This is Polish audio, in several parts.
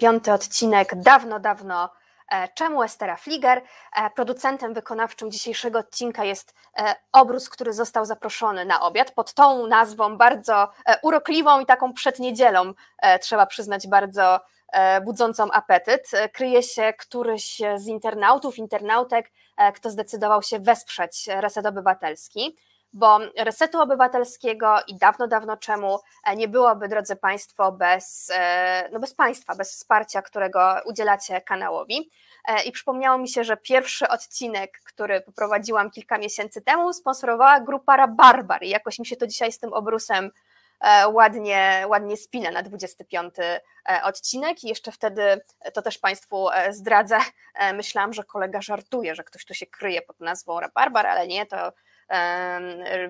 25 odcinek dawno, dawno e, Czemu Estera Fliger? E, producentem wykonawczym dzisiejszego odcinka jest e, obrus, który został zaproszony na obiad pod tą nazwą bardzo urokliwą i taką przed niedzielą, trzeba przyznać, bardzo budzącą apetyt. Kryje się któryś z internautów, internautek, kto zdecydował się wesprzeć Reset Obywatelski bo resetu obywatelskiego i dawno, dawno czemu e, nie byłoby, drodzy Państwo, bez, e, no bez Państwa, bez wsparcia, którego udzielacie kanałowi. E, I przypomniało mi się, że pierwszy odcinek, który poprowadziłam kilka miesięcy temu, sponsorowała grupa Rabarbar. I jakoś mi się to dzisiaj z tym obrusem ładnie, ładnie spina na 25 odcinek. I jeszcze wtedy, to też Państwu zdradzę, myślałam, że kolega żartuje, że ktoś tu się kryje pod nazwą Rabarbar, ale nie, to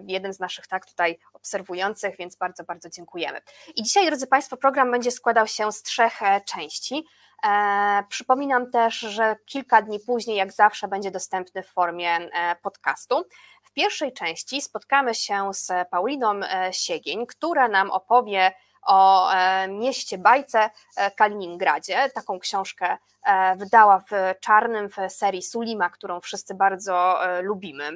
jeden z naszych tak tutaj obserwujących, więc bardzo, bardzo dziękujemy. I dzisiaj, drodzy Państwo, program będzie składał się z trzech e, części. E, przypominam też, że kilka dni później, jak zawsze, będzie dostępny w formie e, podcastu. W pierwszej części spotkamy się z Pauliną Siegień, która nam opowie o mieście bajce Kaliningradzie. Taką książkę wydała w czarnym w serii Sulima, którą wszyscy bardzo lubimy.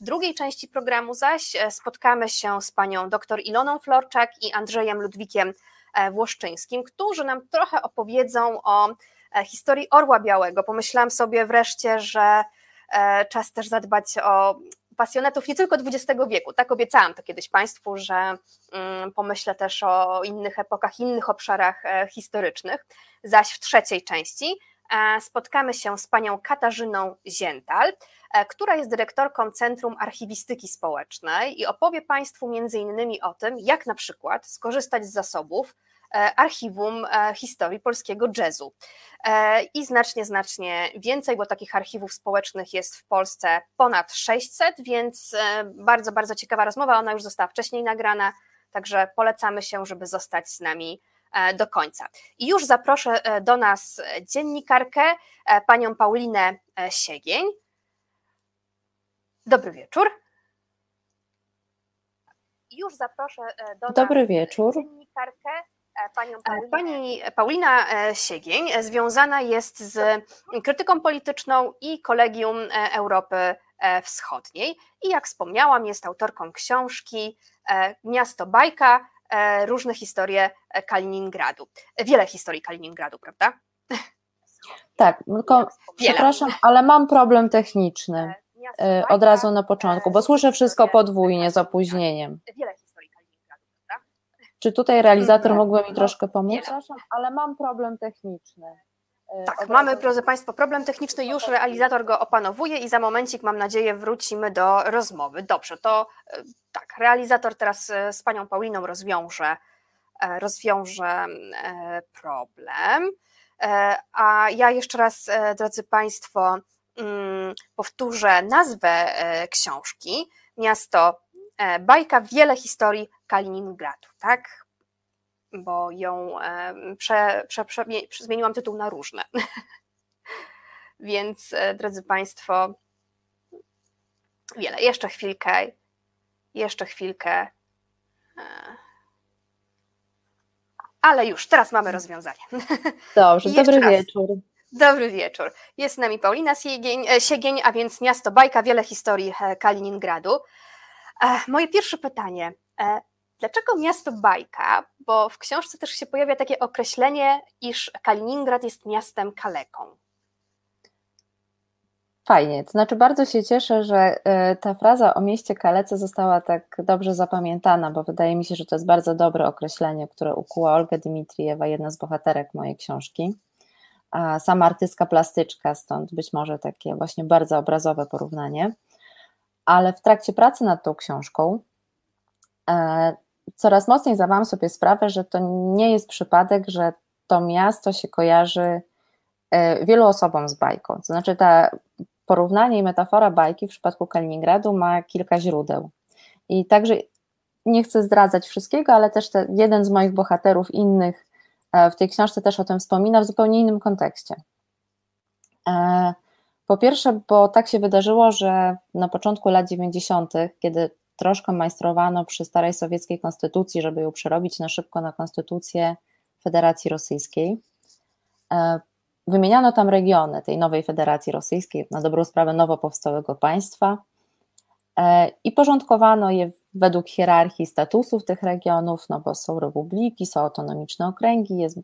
W drugiej części programu zaś e, spotkamy się z panią dr Iloną Florczak i Andrzejem Ludwikiem e, Włoszczyńskim, którzy nam trochę opowiedzą o e, historii Orła Białego. Pomyślałam sobie wreszcie, że czas też zadbać o pasjonatów nie tylko XX wieku. Tak obiecałam to kiedyś Państwu, że mm, pomyślę też o innych epokach, innych obszarach historycznych. Zaś w trzeciej części spotkamy się z panią Katarzyną Ziental, która jest dyrektorką Centrum Archiwistyki Społecznej i opowie Państwu między innymi o tym, jak na przykład skorzystać z zasobów e, archiwum e, historii polskiego jazzu. I znacznie, znacznie więcej, bo takich archiwów społecznych jest w Polsce ponad 600, więc bardzo, bardzo ciekawa rozmowa. Ona już została wcześniej nagrana, także polecamy się, żeby zostać z nami do końca. I już zaproszę do nas dziennikarkę, panią Paulinę Siegień. Dobry wieczór. Już zaproszę e, do Dobry nas wieczór. dziennikarkę e, panią Paulinę. Pani Paulina e, Siegień związana jest z krytyką polityczną i Kolegium Europy Wschodniej i jak wspomniałam jest autorką książki Miasto Bajka, różne historie Kaliningradu. Wiele historii Kaliningradu, prawda? Tak, tylko przepraszam, ale mam problem techniczny. E, od razu na początku, bo słyszę wszystko podwójnie z opóźnieniem. Czy tutaj realizator mógłby mi troszkę pomóc? Przepraszam, ale mam problem techniczny. E, tak, mamy, proszę Państwa, problem techniczny, już realizator go opanowuje i za momencik, mam nadzieję, wrócimy do rozmowy. Dobrze, to e, tak, realizator teraz z Panią Pauliną rozwiąże, rozwiąże problem. A ja jeszcze raz, drodzy Państwo, powtórzę nazwę e, książki. Miasto e, bajka, wiele historii Kaliningradu, tak? Bo ją e, prze, prze, prze, zmieniłam tytuł na różne. Więc, drodzy Państwo, wiele. Jeszcze chwilkę, jeszcze chwilkę. Ale już, teraz mamy rozwiązanie. Dobrze, dobry raz. wieczór. Dobry wieczór. Jest z nami Paulina Siegień, e, Siegień, a więc miasto Bajka, wiele historii e, Kaliningradu. E, moje pierwsze pytanie. Dlaczego miasto Bajka? Bo w książce też się pojawia takie określenie, iż Kaliningrad jest miastem kaleką. Fajnie, to znaczy bardzo się cieszę, że ta fraza o mieście kalece została tak dobrze zapamiętana, bo wydaje mi się, że to jest bardzo dobre określenie, które ukuła Olga Dimitrijewa, jedna z bohaterek mojej książki sama artystka plastyczka, stąd być może takie właśnie bardzo obrazowe porównanie. Ale w trakcie pracy nad tą książką e, coraz mocniej zdawałam sobie sprawę, że to nie jest przypadek, że to miasto się kojarzy e, wielu osobom z bajką. To znaczy, ta porównanie i metafora bajki w przypadku Kaliningradu ma kilka źródeł. I także nie chcę zdradzać wszystkiego, ale też te, jeden z moich bohaterów innych w tej książce też o tym wspomina w zupełnie innym kontekście. E, po pierwsze, bo tak się wydarzyło, że na początku lat 90., kiedy troszkę majstrowano przy starej sowieckiej konstytucji, żeby ją przerobić na szybko na konstytucję Federacji Rosyjskiej, Wymieniano tam regiony tej nowej Federacji Rosyjskiej, na dobrą sprawę nowo powstałego państwa i porządkowano je według hierarchii statusów tych regionów, no bo są republiki, są autonomiczne okręgi, jest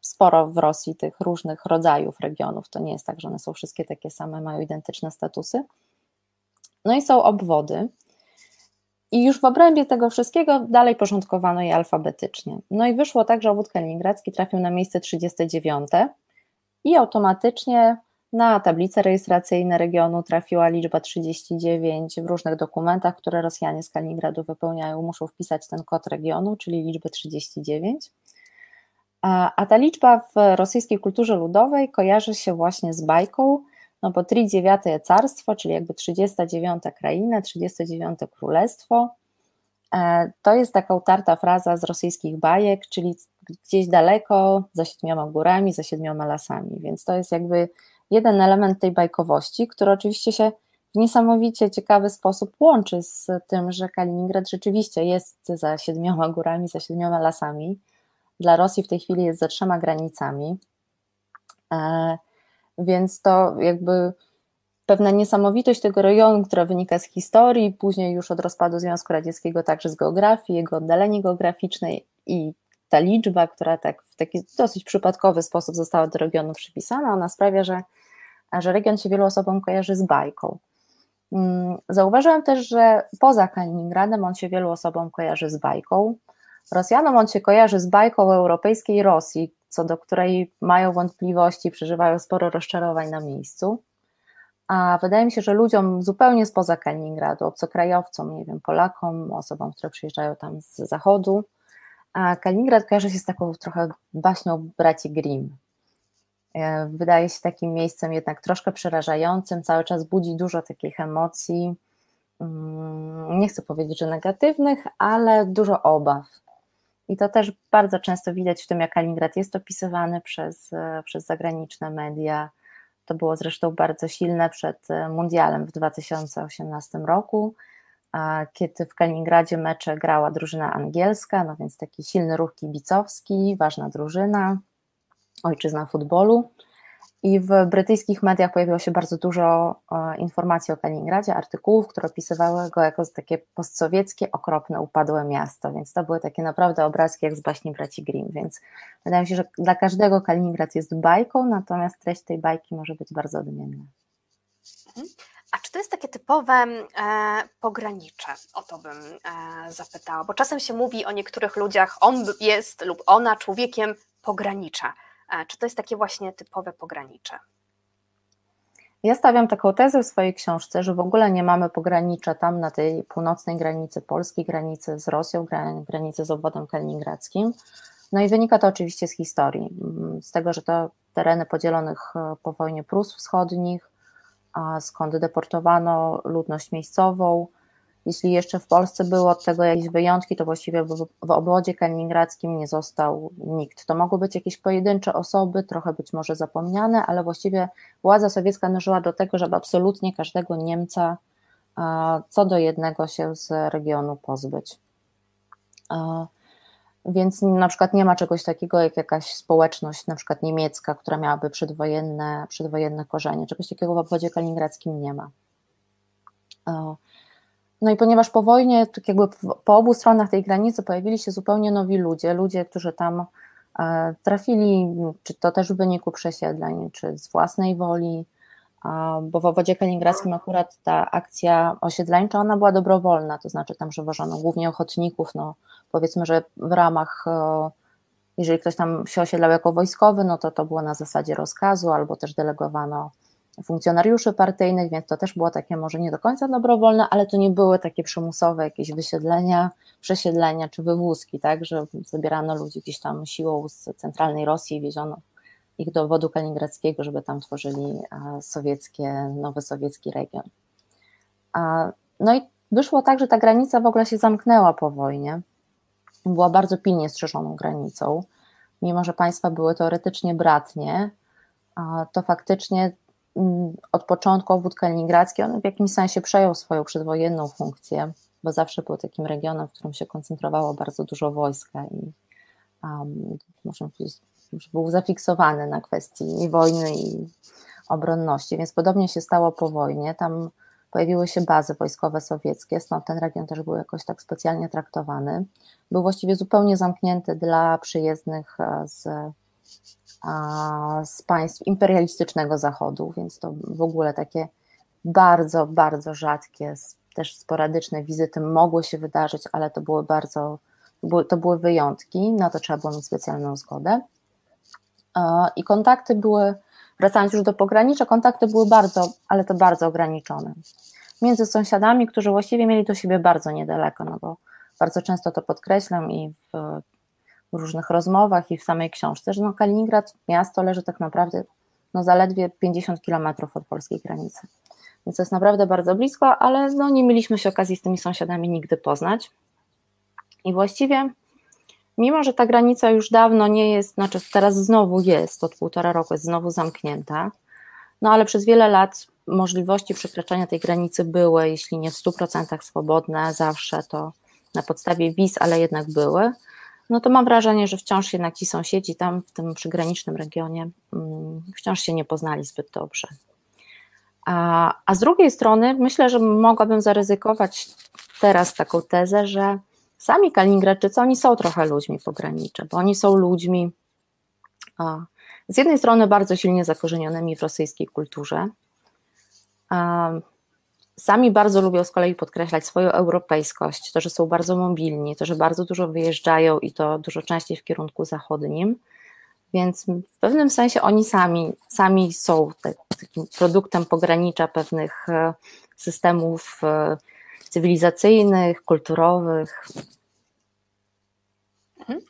sporo w Rosji tych różnych rodzajów regionów. To nie jest tak, że one są wszystkie takie same, mają identyczne statusy. No i są obwody. I już w obrębie tego wszystkiego dalej porządkowano je alfabetycznie. No i wyszło tak, że obwód kaliningradzki trafił na miejsce 39 i automatycznie na tablice rejestracyjne regionu trafiła liczba 39. W różnych dokumentach, które Rosjanie z Kaliningradu wypełniają, muszą wpisać ten kod regionu, czyli liczbę 39. A, ta liczba w rosyjskiej kulturze ludowej kojarzy się właśnie z bajką, no bo 39 carstwo, czyli jakby 39 kraina, 39 królestwo, e, to jest taka utarta fraza z rosyjskich bajek, czyli gdzieś daleko, za siedmioma górami, za siedmioma lasami, więc to jest jakby jeden element tej bajkowości, który oczywiście się w niesamowicie ciekawy sposób łączy z tym, że Kaliningrad rzeczywiście jest za siedmioma górami, za siedmioma lasami, dla Rosji w tej chwili jest za trzema granicami. E, więc to jakby pewna niesamowitość tego rejonu, która wynika z historii, później już od rozpadu Związku Radzieckiego, także z geografii, jego oddalenie geograficzne i ta liczba, która tak w taki dosyć przypadkowy sposób została do regionu przypisana, ona sprawia, że, że region się wielu osobom kojarzy z bajką. Mm, zauważyłam też, że poza Kaliningradem on się wielu osobom kojarzy z bajką. Rosjanom on się kojarzy z bajką europejskiej Rosji, co do której mają wątpliwości, przeżywają sporo rozczarowań na miejscu. A wydaje mi się, że ludziom zupełnie spoza Kaliningradu, obcokrajowcom, nie wiem, Polakom, osobom, które przyjeżdżają tam z zachodu, a Kaliningrad kojarzy się z taką trochę baśnią braci Grimm. E, wydaje się takim miejscem jednak troszkę przerażającym, cały czas budzi dużo takich emocji, mm, nie chcę powiedzieć, że negatywnych, ale dużo obaw. I to też bardzo często widać w tym, jak Kaliningrad jest opisywany przez, e, przez zagraniczne media. To było zresztą bardzo silne przed e, Mundialem w 2018 roku, kiedy w Kaliningradzie mecze grała drużyna angielska, no więc taki silny ruch kibicowski, ważna drużyna, ojczyzna futbolu. I w brytyjskich mediach pojawiło się bardzo dużo e, informacji o Kaliningradzie, artykułów, które opisywały go jako takie postsowieckie, okropne, upadłe miasto, więc to były takie naprawdę obrazki jak z baśni braci Grimm, więc wydaje mi się, że dla każdego Kaliningrad jest bajką, natomiast treść tej bajki może być bardzo odmienna. Mhm. A czy to jest takie typowe e, pogranicze? O to bym e, zapytała, bo czasem się mówi o niektórych ludziach, on jest lub ona człowiekiem pogranicza. Czy to jest takie właśnie typowe pogranicze? Ja stawiam taką tezę w swojej książce, że w ogóle nie mamy pogranicza tam na tej północnej granicy Polski, granicy z Rosją, granicy z obwodem kaliningradzkim. No i wynika to oczywiście z historii, z tego, że to tereny podzielonych e, po wojnie Prus wschodnich, skąd deportowano ludność miejscową, jeśli jeszcze w Polsce były od tego jakieś wyjątki, to właściwie w, w obwodzie kaliningradzkim nie został nikt. To mogły być jakieś pojedyncze osoby, trochę być może zapomniane, ale właściwie władza sowiecka należała do tego, żeby absolutnie każdego Niemca co do jednego się z regionu pozbyć. Więc na przykład nie ma czegoś takiego jak jakaś społeczność, na przykład niemiecka, która miałaby przedwojenne, przedwojenne korzenie. Czegoś takiego w obwodzie kaliningradzkim nie ma. No i ponieważ po wojnie, tak jakby po obu stronach tej granicy pojawili się zupełnie nowi ludzie, ludzie, którzy tam e, trafili, czy to też w wyniku przesiedleń, czy z własnej woli, bo w obwodzie kaliningradzkim akurat ta akcja osiedleńcza, ona była dobrowolna, to znaczy tam przewożono głównie ochotników, no powiedzmy, że w ramach, e, jeżeli ktoś tam się osiedlał jako wojskowy, no to to było na zasadzie rozkazu, albo też delegowano funkcjonariuszy partyjnych, więc to też było takie może nie do końca dobrowolne, ale to nie były takie przymusowe jakieś wysiedlenia, przesiedlenia czy wywózki, tak, że zabierano ludzi gdzieś tam siłą z centralnej Rosji i wieziono ich do wodu kaliningradzkiego, żeby tam tworzyli sowieckie, nowy sowiecki region. No i wyszło tak, że ta granica w ogóle się zamknęła po wojnie. Była bardzo pilnie strzeżoną granicą. Mimo, że państwa były teoretycznie bratnie, to faktycznie od początku obwód kaliningradzki, on w jakimś sensie przejął swoją przedwojenną funkcję, bo zawsze był takim regionem, w którym się koncentrowało bardzo dużo wojska i um, muszę powiedzieć, był zafiksowany na kwestii wojny i obronności, więc podobnie się stało po wojnie. Tam pojawiły się bazy wojskowe sowieckie, stąd ten region też był jakoś tak specjalnie traktowany. Był właściwie zupełnie zamknięty dla przyjezdnych e, z, z państw imperialistycznego Zachodu, więc to w ogóle takie bardzo, bardzo rzadkie, też sporadyczne wizyty mogły się wydarzyć, ale to były bardzo, to były wyjątki, na to trzeba było mieć specjalną zgodę. I kontakty były Wracając już do pogranicza, kontakty były bardzo, ale to bardzo ograniczone. Między sąsiadami, którzy właściwie mieli do siebie bardzo niedaleko, no bo bardzo często to podkreślam i w, różnych rozmowach i w samej książce, że no Kaliningrad, miasto leży tak naprawdę no zaledwie 50 kilometrów od polskiej granicy. Więc to jest naprawdę bardzo blisko, ale no nie mieliśmy się okazji z tymi sąsiadami nigdy poznać. I właściwie mimo że ta granica już dawno nie jest, znaczy teraz znowu jest, od półtora roku jest znowu zamknięta, no ale przez wiele lat możliwości przekraczania tej granicy były, jeśli nie w 100% swobodne, zawsze to na podstawie wiz, ale jednak były, no to mam wrażenie, że wciąż jednak ci sąsiedzi tam w tym przygranicznym regionie mm, wciąż się nie poznali zbyt dobrze. A, a z drugiej strony myślę, że mogłabym zaryzykować teraz taką tezę, że Sami Kaliningradczycy, oni są trochę ludźmi pogranicza, bo oni są ludźmi z jednej strony bardzo silnie zakorzenionymi w rosyjskiej kulturze, Sami bardzo lubią z kolei podkreślać swoją europejskość, to, że są bardzo mobilni, to, że bardzo dużo wyjeżdżają i to dużo częściej w kierunku zachodnim. Więc w pewnym sensie oni sami, sami są takim produktem pogranicza pewnych e, systemów e, cywilizacyjnych, kulturowych. Mhm.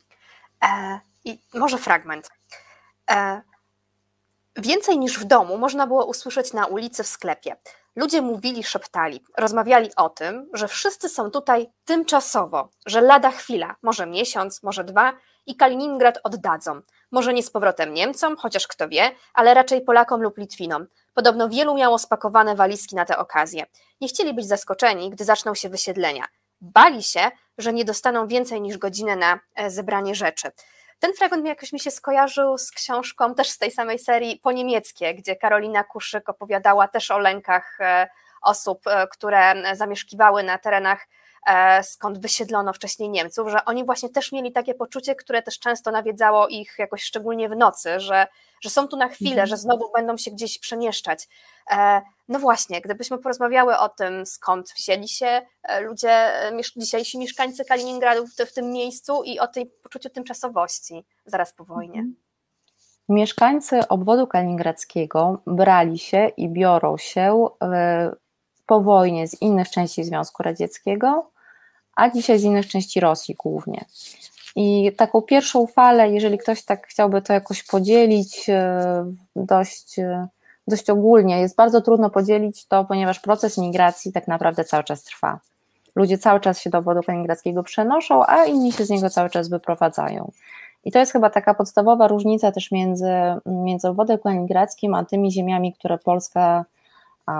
E, I może fragment. Więcej niż w domu można było usłyszeć na ulicy, w sklepie. Ludzie mówili, szeptali, rozmawiali o tym, że wszyscy są tutaj tymczasowo, że lada chwila, może miesiąc, może dwa i Kaliningrad oddadzą. Może nie z powrotem Niemcom, chociaż kto wie, ale raczej Polakom lub Litwinom. Podobno wielu miało spakowane walizki na tę okazję. Nie chcieli być zaskoczeni, gdy zaczną się wysiedlenia. Bali się, że nie dostaną więcej niż godzinę na e, zebranie rzeczy. Ten fragment jakoś mi się skojarzył z książką też z tej samej serii po niemieckie, gdzie Karolina Kuszyk opowiadała też o lękach e, osób, e, które zamieszkiwały na terenach E, skąd wysiedlono wcześniej Niemców, że oni właśnie też mieli takie poczucie, które też często nawiedzało ich jakoś szczególnie w nocy, że, że są tu na chwilę, mhm. że znowu będą się gdzieś przemieszczać. E, no właśnie, gdybyśmy porozmawiały o tym, skąd wzięli się e, ludzie, dzisiejsi mieszkańcy Kaliningradu w, w tym miejscu i o tej poczuciu tymczasowości zaraz po wojnie. Mhm. Mieszkańcy obwodu kaliningradzkiego brali się i biorą się po wojnie z innych części Związku Radzieckiego, a dzisiaj z innych części Rosji głównie. I taką pierwszą falę, jeżeli ktoś tak chciałby to jakoś podzielić e, dość, e, dość ogólnie, jest bardzo trudno podzielić to, ponieważ proces migracji tak naprawdę cały czas trwa. Ludzie cały czas się do obwodu kaliningradzkiego przenoszą, a inni się z niego cały czas wyprowadzają. I to jest chyba taka podstawowa różnica też między, między obwodem kaliningradzkim a tymi ziemiami, które Polska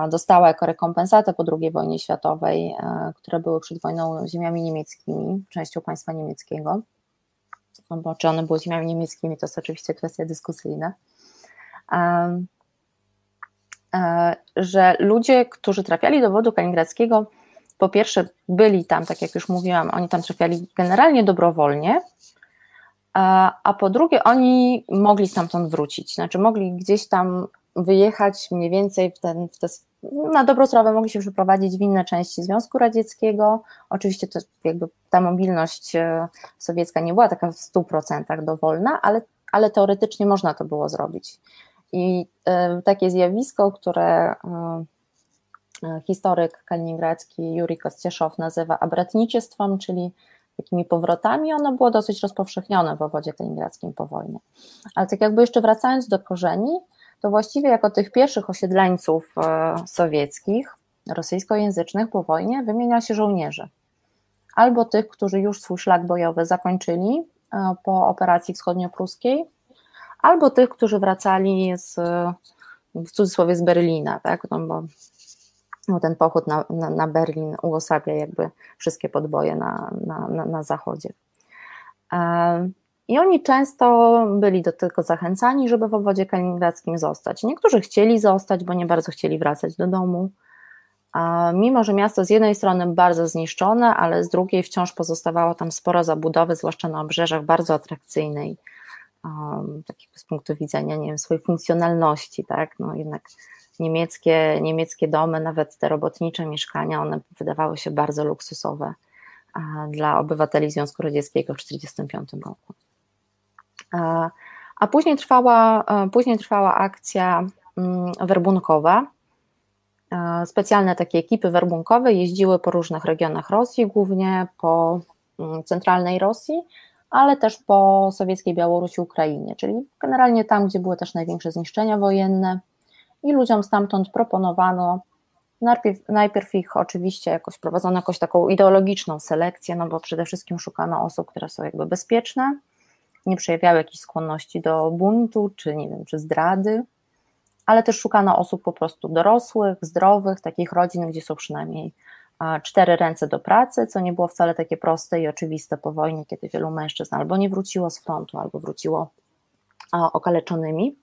dostała jako rekompensatę po II wojnie światowej, e, które były przed wojną ziemiami niemieckimi, częścią państwa niemieckiego. No bo czy one były ziemiami niemieckimi, to jest oczywiście kwestia dyskusyjna. E, że ludzie, którzy trafiali do wodu kaliningradzkiego, po pierwsze byli tam, tak jak już mówiłam, oni tam trafiali generalnie dobrowolnie, a po drugie oni mogli stamtąd wrócić, znaczy mogli gdzieś tam wyjechać mniej więcej w ten, w te, na dobrą sprawę mogli się przeprowadzić w inne części Związku Radzieckiego. Oczywiście to jakby ta mobilność e, sowiecka nie była taka w 100% dowolna, ale, ale teoretycznie można to było zrobić. I y, takie zjawisko, które y, historyk kaliningradzki Juri Kostieszow nazywa abratnictwem, czyli takimi powrotami, ono było dosyć rozpowszechnione w owodzie kaliningradzkim po wojnie. Ale tak jakby jeszcze wracając do korzeni, to właściwie jako tych pierwszych osiedleńców e, sowieckich, rosyjskojęzycznych po wojnie wymienia się żołnierzy. Albo tych, którzy już swój szlak bojowy zakończyli e, po operacji wschodniopruskiej, albo tych, którzy wracali z, w cudzysłowie z Berlina, tak? no bo, bo ten pochód na, na, na, Berlin uosabia jakby wszystkie podboje na, na, na, na zachodzie. E, I oni często byli do tego zachęcani, żeby w obwodzie kaliningradzkim zostać. Niektórzy chcieli zostać, bo nie bardzo chcieli wracać do domu. Mimo, że miasto z jednej strony bardzo zniszczone, ale z drugiej wciąż pozostawało tam sporo zabudowy, zwłaszcza na obrzeżach, bardzo atrakcyjnej, um, z punktu widzenia, nie wiem, swojej funkcjonalności, tak, no jednak niemieckie, niemieckie domy, nawet te robotnicze mieszkania, one wydawały się bardzo luksusowe dla obywateli Związku Radzieckiego w 1945 roku. A później trwała, później trwała akcja mm, werbunkowa. Specjalne takie ekipy werbunkowe jeździły po różnych regionach Rosji, głównie po mm, centralnej Rosji, ale też po sowieckiej Białorusi, Ukrainie, czyli generalnie tam, gdzie były też największe zniszczenia wojenne i ludziom stamtąd proponowano najpierw, najpierw ich oczywiście jakoś prowadzono jakąś taką ideologiczną selekcję, no bo przede wszystkim szukano osób, które są jakby bezpieczne, nie przejawiały jakiejś skłonności do buntu, czy nie wiem, czy zdrady, ale też szukano osób po prostu dorosłych, zdrowych, takich rodzin, gdzie są przynajmniej cztery ręce do pracy, co nie było wcale takie proste i oczywiste po wojnie, kiedy wielu mężczyzn albo nie wróciło z frontu, albo wróciło okaleczonymi.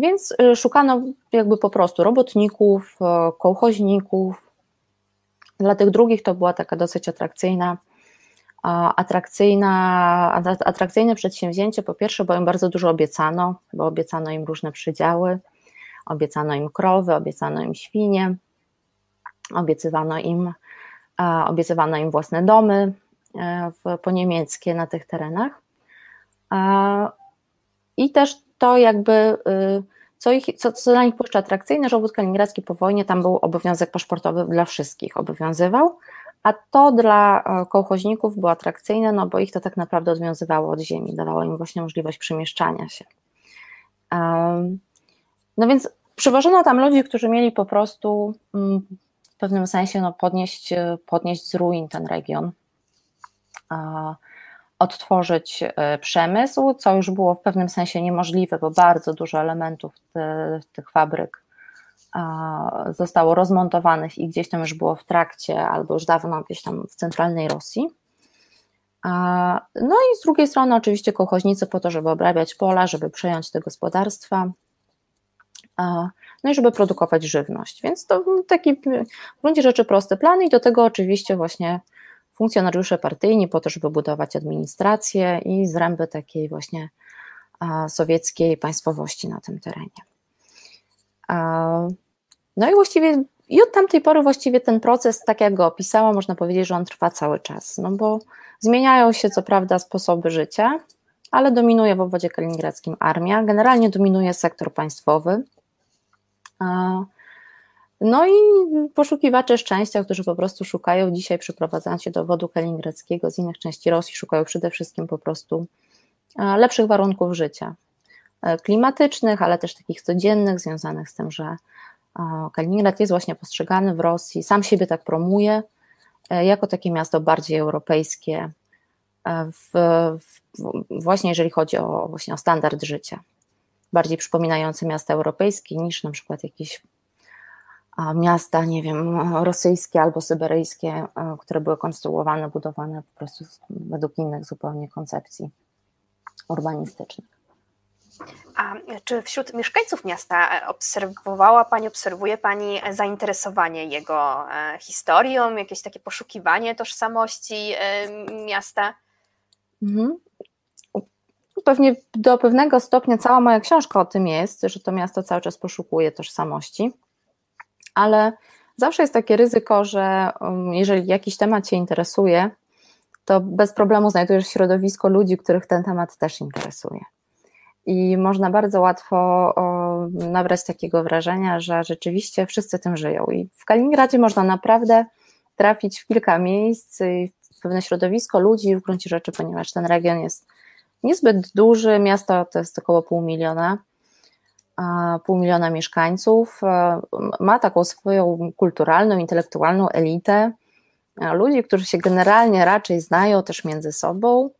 Więc y, szukano jakby po prostu robotników, kołchoźników. Dla tych drugich to była taka dosyć atrakcyjna, atrakcyjna, atrakcyjne przedsięwzięcie. Po pierwsze, bo im bardzo dużo obiecano, bo obiecano im różne przydziały, obiecano im krowy, obiecano im świnie, obiecywano im, obiecywano im własne domy e, w, po niemieckie na tych terenach. I też to jakby, y, co, ich, co, co dla nich było atrakcyjne, że obwód kaliningradzki po wojnie, tam był obowiązek paszportowy dla wszystkich, obowiązywał, a to dla e, kołchoźników było atrakcyjne, no bo ich to tak naprawdę odwiązywało od ziemi, dawało im właśnie możliwość przemieszczania się. No więc przywożono tam ludzi, którzy mieli po prostu mm, w pewnym sensie no, podnieść, podnieść z ruin ten region odtworzyć e, przemysł, co już było w pewnym sensie niemożliwe, bo bardzo dużo elementów tych fabryk zostało rozmontowanych i gdzieś tam już było w trakcie, albo już dawno gdzieś tam w centralnej Rosji. No i z drugiej strony oczywiście kołchoźnicy po to, żeby obrabiać pola, żeby przejąć te gospodarstwa, no i żeby produkować żywność. Więc to taki w gruncie rzeczy prosty plan i do tego oczywiście właśnie funkcjonariusze partyjni po to, żeby budować administrację i zręby takiej właśnie sowieckiej państwowości na tym terenie. No i właściwie i od tamtej pory właściwie ten proces, tak jak go opisałam, można powiedzieć, że on trwa cały czas, no bo zmieniają się co prawda sposoby życia, ale dominuje w obwodzie kaliningradzkim armia, generalnie dominuje sektor państwowy, no i poszukiwacze szczęścia, którzy po prostu szukają dzisiaj, przeprowadzając się do wodu kaliningradzkiego z innych części Rosji, szukają przede wszystkim po prostu lepszych warunków życia klimatycznych, ale też takich codziennych, związanych z tym, że e, Kaliningrad jest właśnie postrzegany w Rosji, sam siebie tak promuje, jako takie miasto bardziej europejskie, w, w, właśnie jeżeli chodzi o, właśnie o standard życia, bardziej przypominający miasta europejskie niż na przykład jakieś miasta, nie wiem, rosyjskie albo syberyjskie, e, które były konstruowane, budowane po prostu według innych zupełnie koncepcji urbanistycznych. A czy wśród mieszkańców miasta obserwowała Pani, obserwuje Pani zainteresowanie jego e, historią, jakieś takie poszukiwanie tożsamości e, miasta? Mhm. Pewnie do pewnego stopnia cała moja książka o tym jest, że to miasto cały czas poszukuje tożsamości ale zawsze jest takie ryzyko, że um, jeżeli jakiś temat Cię interesuje, to bez problemu znajdujesz środowisko ludzi, których ten temat też interesuje. I można bardzo łatwo nabrać takiego wrażenia, że rzeczywiście wszyscy tym żyją. I w Kaliningradzie można naprawdę trafić w kilka miejsc, w pewne środowisko ludzi w gruncie rzeczy, ponieważ ten region jest niezbyt duży, miasto to jest około pół miliona, pół miliona mieszkańców, e, ma taką swoją kulturalną, intelektualną elitę, e, ludzi, którzy się generalnie raczej znają też między sobą.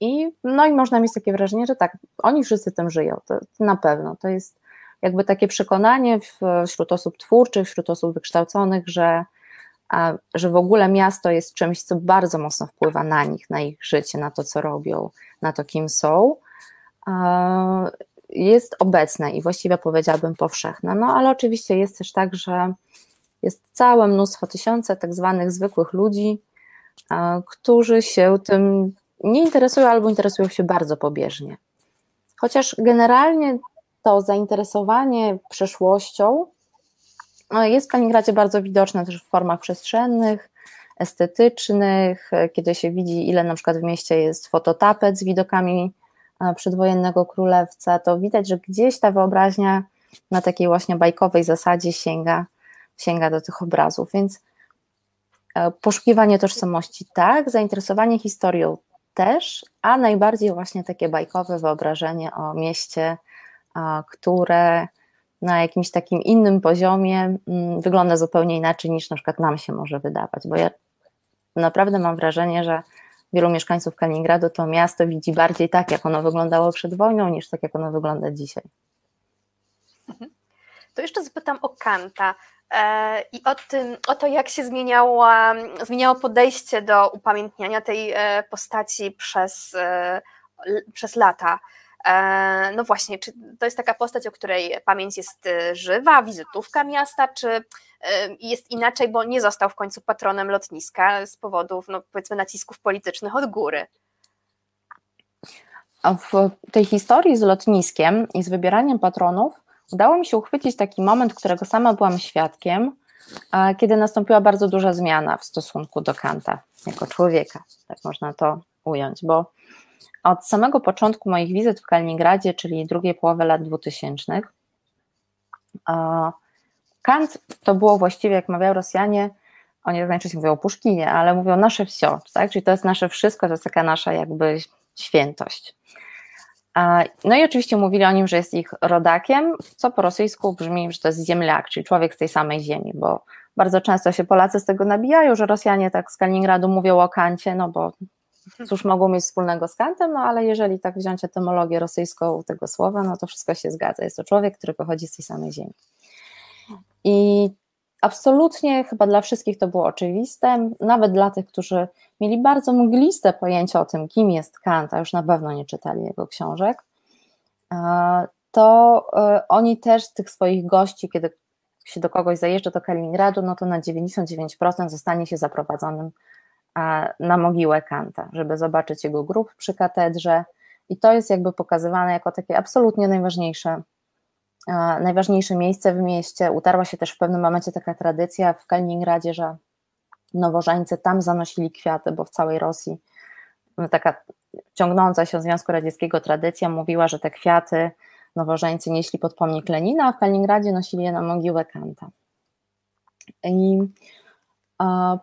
I, no i można mieć takie wrażenie, że tak, oni wszyscy tym żyją, to, to na pewno. To jest jakby takie przekonanie wśród osób twórczych, wśród osób wykształconych, że że w ogóle miasto jest czymś, co bardzo mocno wpływa na nich, na ich życie, na to, co robią, na to, kim są, jest obecne i właściwie powiedziałabym powszechne. No ale oczywiście jest też tak, że jest całe mnóstwo, tysiące tak zwanych zwykłych ludzi, którzy się tym nie interesują albo interesują się bardzo pobieżnie. Chociaż generalnie to zainteresowanie przeszłością no, jest w Kaliningradzie bardzo widoczne też w formach przestrzennych, estetycznych, kiedy się widzi, ile na przykład w mieście jest fototapet z widokami e, przedwojennego królewca, to widać, że gdzieś ta wyobraźnia na takiej właśnie bajkowej zasadzie sięga, sięga do tych obrazów, więc e, poszukiwanie tożsamości tak, zainteresowanie historią też, a najbardziej właśnie takie bajkowe wyobrażenie o mieście, które na jakimś takim innym poziomie mm, wygląda zupełnie inaczej niż na przykład nam się może wydawać, bo ja naprawdę mam wrażenie, że wielu mieszkańców Kaliningradu to miasto widzi bardziej tak, jak ono wyglądało przed wojną, niż tak, jak ono wygląda dzisiaj. Mhm. To jeszcze zapytam o Kanta i o, tym, o to, jak się zmieniała, zmieniało podejście do upamiętniania tej e, postaci przez, e, przez lata. E, no właśnie, czy to jest taka postać, o której pamięć jest e, żywa, wizytówka miasta, czy e, jest inaczej, bo nie został w końcu patronem lotniska z powodów, no powiedzmy, nacisków politycznych od góry? W tej historii z lotniskiem i z wybieraniem patronów udało mi się uchwycić taki moment, którego sama byłam świadkiem, kiedy nastąpiła bardzo duża zmiana w stosunku do Kanta jako człowieka, tak można to ująć, bo od samego początku moich wizyt w Kaliningradzie, czyli drugiej połowy lat 2000, Kant to było właściwie, jak mawiają Rosjanie, oni tak najczęściej mówią o Puszkinie, ale mówią nasze wsio, tak? czyli to jest nasze wszystko, to jest taka nasza jakby świętość. No i oczywiście mówili o nim, że jest ich rodakiem, co po rosyjsku brzmi, że to jest ziemliak, czyli człowiek z tej samej ziemi, bo bardzo często się Polacy z tego nabijają, że Rosjanie tak z Kaliningradu mówią o Kancie, no bo cóż mogą mieć wspólnego z Kantem, no ale jeżeli tak wziąć etymologię rosyjską tego słowa, no to wszystko się zgadza. Jest to człowiek, który pochodzi z tej samej ziemi. I absolutnie chyba dla wszystkich to było oczywiste, nawet dla tych, którzy mieli bardzo mgliste pojęcie o tym, kim jest Kant, a już na pewno nie czytali jego książek, to e, oni też tych swoich gości, kiedy się do kogoś zajeżdża do Kaliningradu, no to na 99% zostanie się zaprowadzonym na mogiłę Kanta, żeby zobaczyć jego grób przy katedrze. I to jest jakby pokazywane jako takie absolutnie najważniejsze, najważniejsze miejsce w mieście. Utarła się też w pewnym momencie taka tradycja w Kaliningradzie, że nowożeńcy tam zanosili kwiaty, bo w całej Rosji taka ciągnąca się Związku Radzieckiego tradycja mówiła, że te kwiaty nowożeńcy nieśli pod pomnik Lenina, a w Kaliningradzie nosili je na mogiłę Kanta. I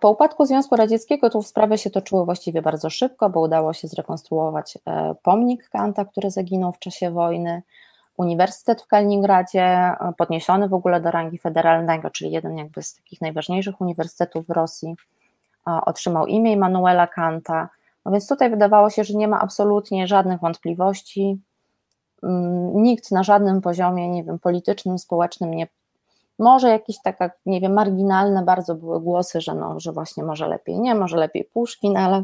po upadku Związku Radzieckiego tu sprawy się toczyły właściwie bardzo szybko, bo udało się zrekonstruować e, pomnik Kanta, który zaginął w czasie wojny. Uniwersytet w Kaliningradzie, e, podniesiony w ogóle do rangi federalnego, czyli jeden jakby z takich najważniejszych uniwersytetów w Rosji, otrzymał imię Immanuela Kanta. No więc tutaj wydawało się, że nie ma absolutnie żadnych wątpliwości. Mm, nikt na żadnym poziomie, nie wiem, politycznym, społecznym nie może jakieś taka, nie wiem, marginalne bardzo były głosy, że no, że właśnie może lepiej nie, może lepiej Puszkin, ale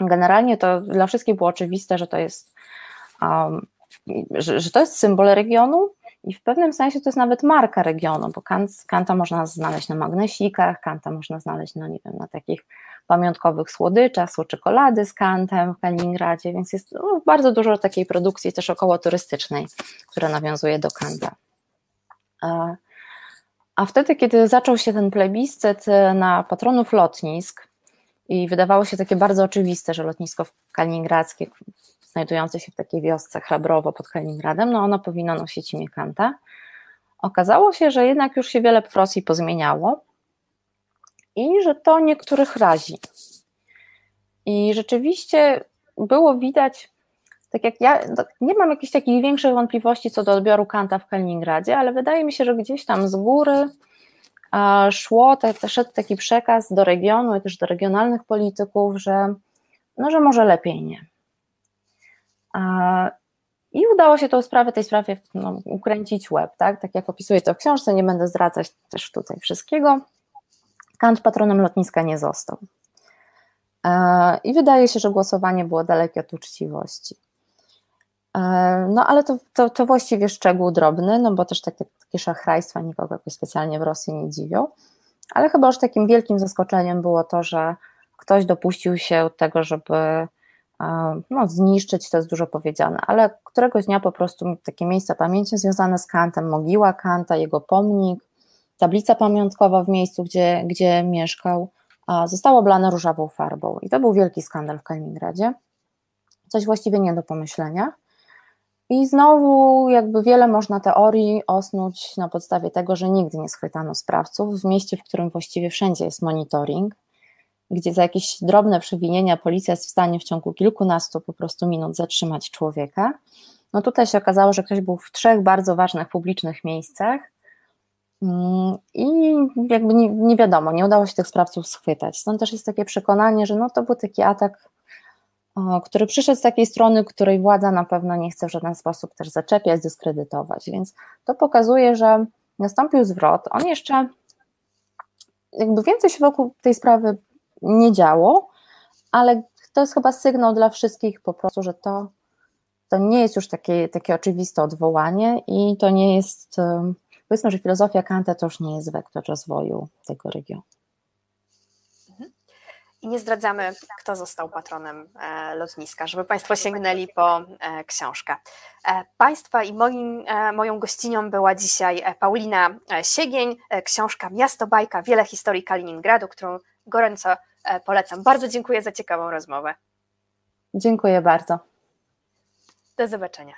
generalnie to dla wszystkich było oczywiste, że to jest um, że, że, to jest symbol regionu i w pewnym sensie to jest nawet marka regionu, bo Kant, Kanta można znaleźć na magnesikach, Kanta można znaleźć, no nie wiem, na takich pamiątkowych słodyczach, czekolady z Kantem w Kaliningradzie, więc jest no, bardzo dużo takiej produkcji też około turystycznej, która nawiązuje do Kanta. A wtedy, kiedy zaczął się ten plebiscyt e, na patronów lotnisk i wydawało się takie bardzo oczywiste, że lotnisko kaliningradzkie, znajdujące się w takiej wiosce Hrabrowo pod Kaliningradem, no ono powinno nosić imię Kanta. Okazało się, że jednak już się wiele w Rosji pozmieniało i że to niektórych razi. I rzeczywiście było widać tak jak ja no, nie mam jakichś takich większych wątpliwości co do odbioru Kanta w Kaliningradzie, ale wydaje mi się, że gdzieś tam z góry szło, szedł taki przekaz do regionu i też do regionalnych polityków, że, no, że może lepiej nie. I udało się tą sprawę, tej sprawie no, ukręcić łeb, tak? tak jak opisuję to w książce, nie będę zdradzać też tutaj wszystkiego. Kant patronem lotniska nie został. I wydaje się, że głosowanie było dalekie od uczciwości. No ale to, to, to właściwie szczegół drobny, no bo też takie, takie szachrajstwa nikogo jakoś specjalnie w Rosji nie dziwią. Ale chyba już takim wielkim zaskoczeniem było to, że ktoś dopuścił się tego, żeby no, zniszczyć, to jest dużo powiedziane, ale któregoś dnia po prostu takie miejsca pamięci związane z Kantem, mogiła Kanta, jego pomnik, tablica pamiątkowa w miejscu, gdzie, gdzie mieszkał, została oblane różową farbą. I to był wielki skandal w Kaliningradzie. Coś właściwie nie do pomyślenia. I znowu jakby wiele można teorii osnuć na podstawie tego, że nigdy nie schwytano sprawców w mieście, w którym właściwie wszędzie jest monitoring, gdzie za jakieś drobne przewinienia policja jest w stanie w ciągu kilkunastu po prostu minut zatrzymać człowieka. No tutaj się okazało, że ktoś był w trzech bardzo ważnych publicznych miejscach mm, i jakby nie, nie wiadomo, nie udało się tych sprawców schwytać. Stąd też jest takie przekonanie, że no to był taki atak który przyszedł z takiej strony, której władza na pewno nie chce w żaden sposób też zaczepiać, dyskredytować. Więc to pokazuje, że nastąpił zwrot. On jeszcze jakby więcej się wokół tej sprawy nie działo, ale to jest chyba sygnał dla wszystkich po prostu, że to, to nie jest już takie, takie oczywiste odwołanie i to nie jest, powiedzmy, że filozofia Kanta to już nie jest wektor rozwoju tego regionu i nie zdradzamy, kto został patronem e, lotniska, żeby Państwo sięgnęli po e, książkę. E, państwa i moim, moją gościnią była dzisiaj Paulina Siegień, książka Miasto Bajka, wiele historii Kaliningradu, którą gorąco polecam. Bardzo dziękuję za ciekawą rozmowę. Dziękuję bardzo. Do zobaczenia.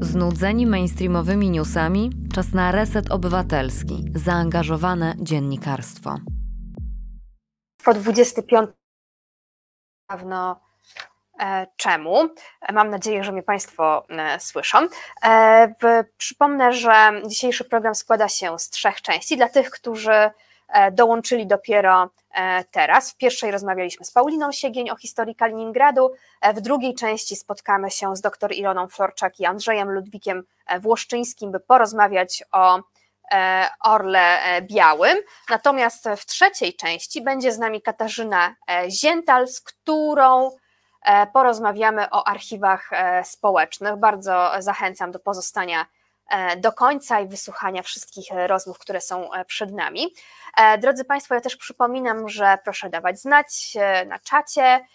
Znudzeni mainstreamowymi newsami, czas na reset obywatelski, zaangażowane dziennikarstwo po 25 dawno e, czemu. Mam nadzieję, że mnie Państwo e, słyszą. E, przypomnę, że dzisiejszy program składa się z trzech części. Dla tych, którzy dołączyli dopiero teraz. W pierwszej rozmawialiśmy z Pauliną Siegień o historii Kaliningradu, w drugiej części spotkamy się z dr Iloną Florczak i Andrzejem Ludwikiem Włoszczyńskim, by porozmawiać o E, orle e, białym. Natomiast w trzeciej części będzie z nami Katarzyna e, Ziental, z którą porozmawiamy o archiwach społecznych. Bardzo zachęcam do pozostania do końca i wysłuchania wszystkich rozmów, które są przed nami. Drodzy Państwo, ja też przypominam, że proszę dawać znać na czacie,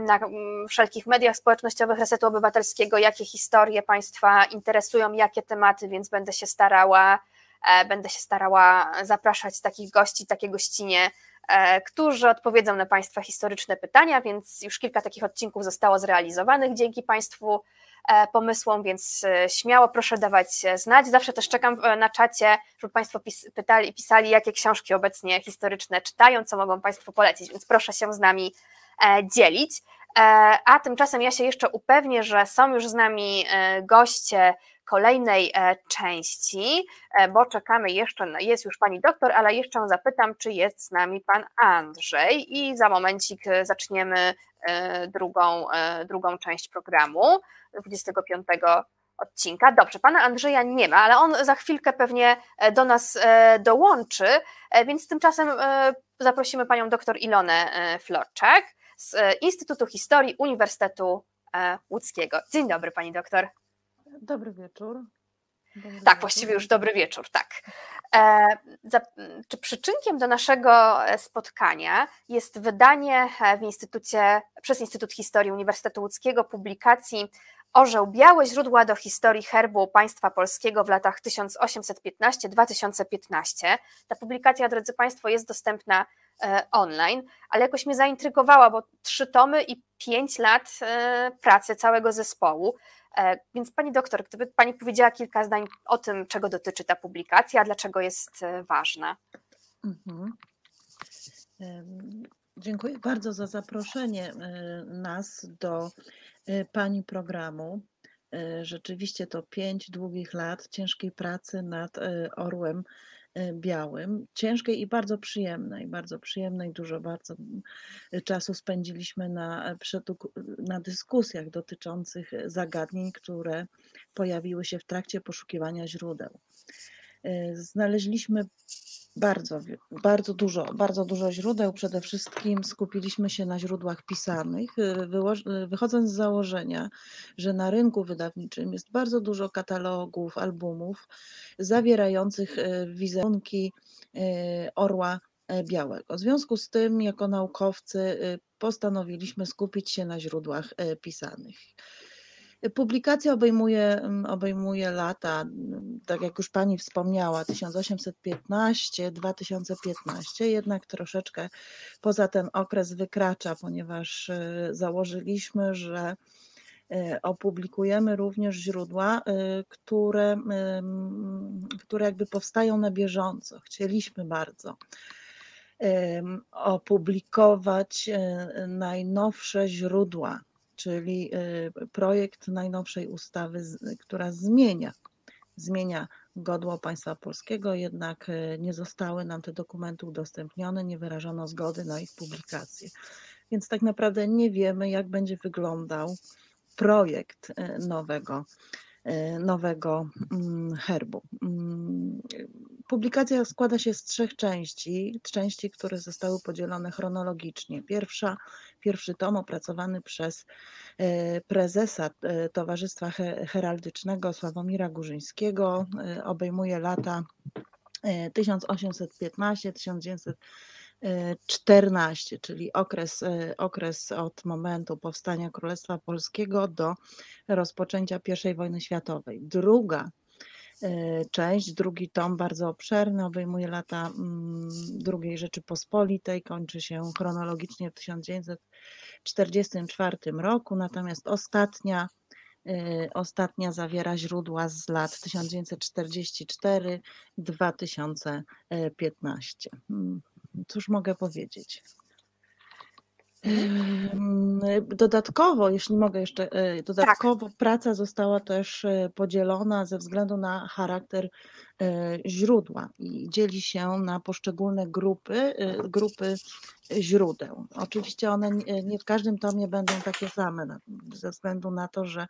na mm, wszelkich mediach społecznościowych Resetu Obywatelskiego, jakie historie Państwa interesują, jakie tematy, więc będę się starała E, będę się starała zapraszać takich gości, takie gościnie, e, którzy odpowiedzą na Państwa historyczne pytania, więc już kilka takich odcinków zostało zrealizowanych dzięki Państwu. e, pomysłom, więc śmiało proszę dawać znać. Zawsze też czekam na czacie, żeby Państwo pis pytali, pisali, jakie książki obecnie historyczne czytają, co mogą Państwo polecić, więc proszę się z nami dzielić. A tymczasem ja się jeszcze upewnię, że są już z nami goście kolejnej e, części, e, bo czekamy jeszcze, jest już pani doktor, ale jeszcze zapytam, czy jest z nami pan Andrzej i za momencik e, zaczniemy drugą, drugą część programu 25 odcinka. Dobrze, pana Andrzeja nie ma, ale on za chwilkę pewnie do nas dołączy, więc tymczasem zaprosimy panią doktor Ilonę Florczak z Instytutu Historii Uniwersytetu Łódzkiego. Dzień dobry pani doktor. Dobry wieczór. Dobry tak, właściwie już dobry wieczór, tak. E, czy przyczynkiem do naszego e, spotkania jest wydanie e, w Instytucie, przez Instytut Historii Uniwersytetu Łódzkiego publikacji Orzeł Biały, źródła do historii herbu państwa polskiego w latach 1815-2015. Ta publikacja, drodzy Państwo, jest dostępna e, online, ale jakoś mnie zaintrygowała, bo trzy tomy i pięć lat pracy całego zespołu. E, więc pani doktor, gdyby pani powiedziała kilka zdań o tym, czego dotyczy ta publikacja, dlaczego jest e, ważna. Mhm. Dziękuję bardzo za zaproszenie e, nas do pani programu. Rzeczywiście to pięć długich lat ciężkiej pracy nad Orłem E, białym, ciężkiej i bardzo przyjemnej, bardzo przyjemnej, dużo bardzo czasu spędziliśmy na, e, na dyskusjach dotyczących zagadnień, które pojawiły się w trakcie poszukiwania źródeł. E, znaleźliśmy Bardzo, bardzo dużo, bardzo dużo źródeł. Przede wszystkim skupiliśmy się na źródłach pisanych, wychodząc z założenia, że na rynku wydawniczym jest bardzo dużo katalogów, albumów zawierających wizerunki orła białego. W związku z tym, jako naukowcy, postanowiliśmy skupić się na źródłach pisanych. Publikacja obejmuje, mm, obejmuje lata, mm, tak jak już Pani wspomniała, 1815-2015, jednak troszeczkę poza ten okres wykracza, ponieważ y, założyliśmy, że y, opublikujemy również źródła, y, które, które jakby powstają na bieżąco. Chcieliśmy bardzo opublikować najnowsze źródła czyli y, projekt najnowszej ustawy, która zmienia, zmienia godło państwa polskiego, jednak y, nie zostały nam te dokumenty udostępnione, nie wyrażono zgody na ich publikację. Więc tak naprawdę nie wiemy, jak będzie wyglądał projekt y, nowego E, nowego mm, herbu. Mm, publikacja składa się z trzech części, części, które zostały podzielone chronologicznie. Pierwsza, pierwszy tom opracowany przez e, prezesa e, Towarzystwa Heraldycznego Sławomira Górzyńskiego obejmuje lata 1815-1900 14, czyli okres, e, okres od momentu powstania Królestwa Polskiego do rozpoczęcia I wojny światowej. Druga e, część, drugi tom bardzo obszerny, obejmuje lata mm, II Rzeczypospolitej, kończy się chronologicznie w 1944 roku, natomiast ostatnia e, Ostatnia zawiera źródła z lat 1944-2015 cóż mogę powiedzieć? Dodatkowo, jeśli mogę jeszcze, e, dodatkowo tak. praca została też e, podzielona ze względu na charakter e, źródła i dzieli się na poszczególne grupy, grupy źródeł. Oczywiście one nie w każdym tomie będą takie same, ze względu na to, że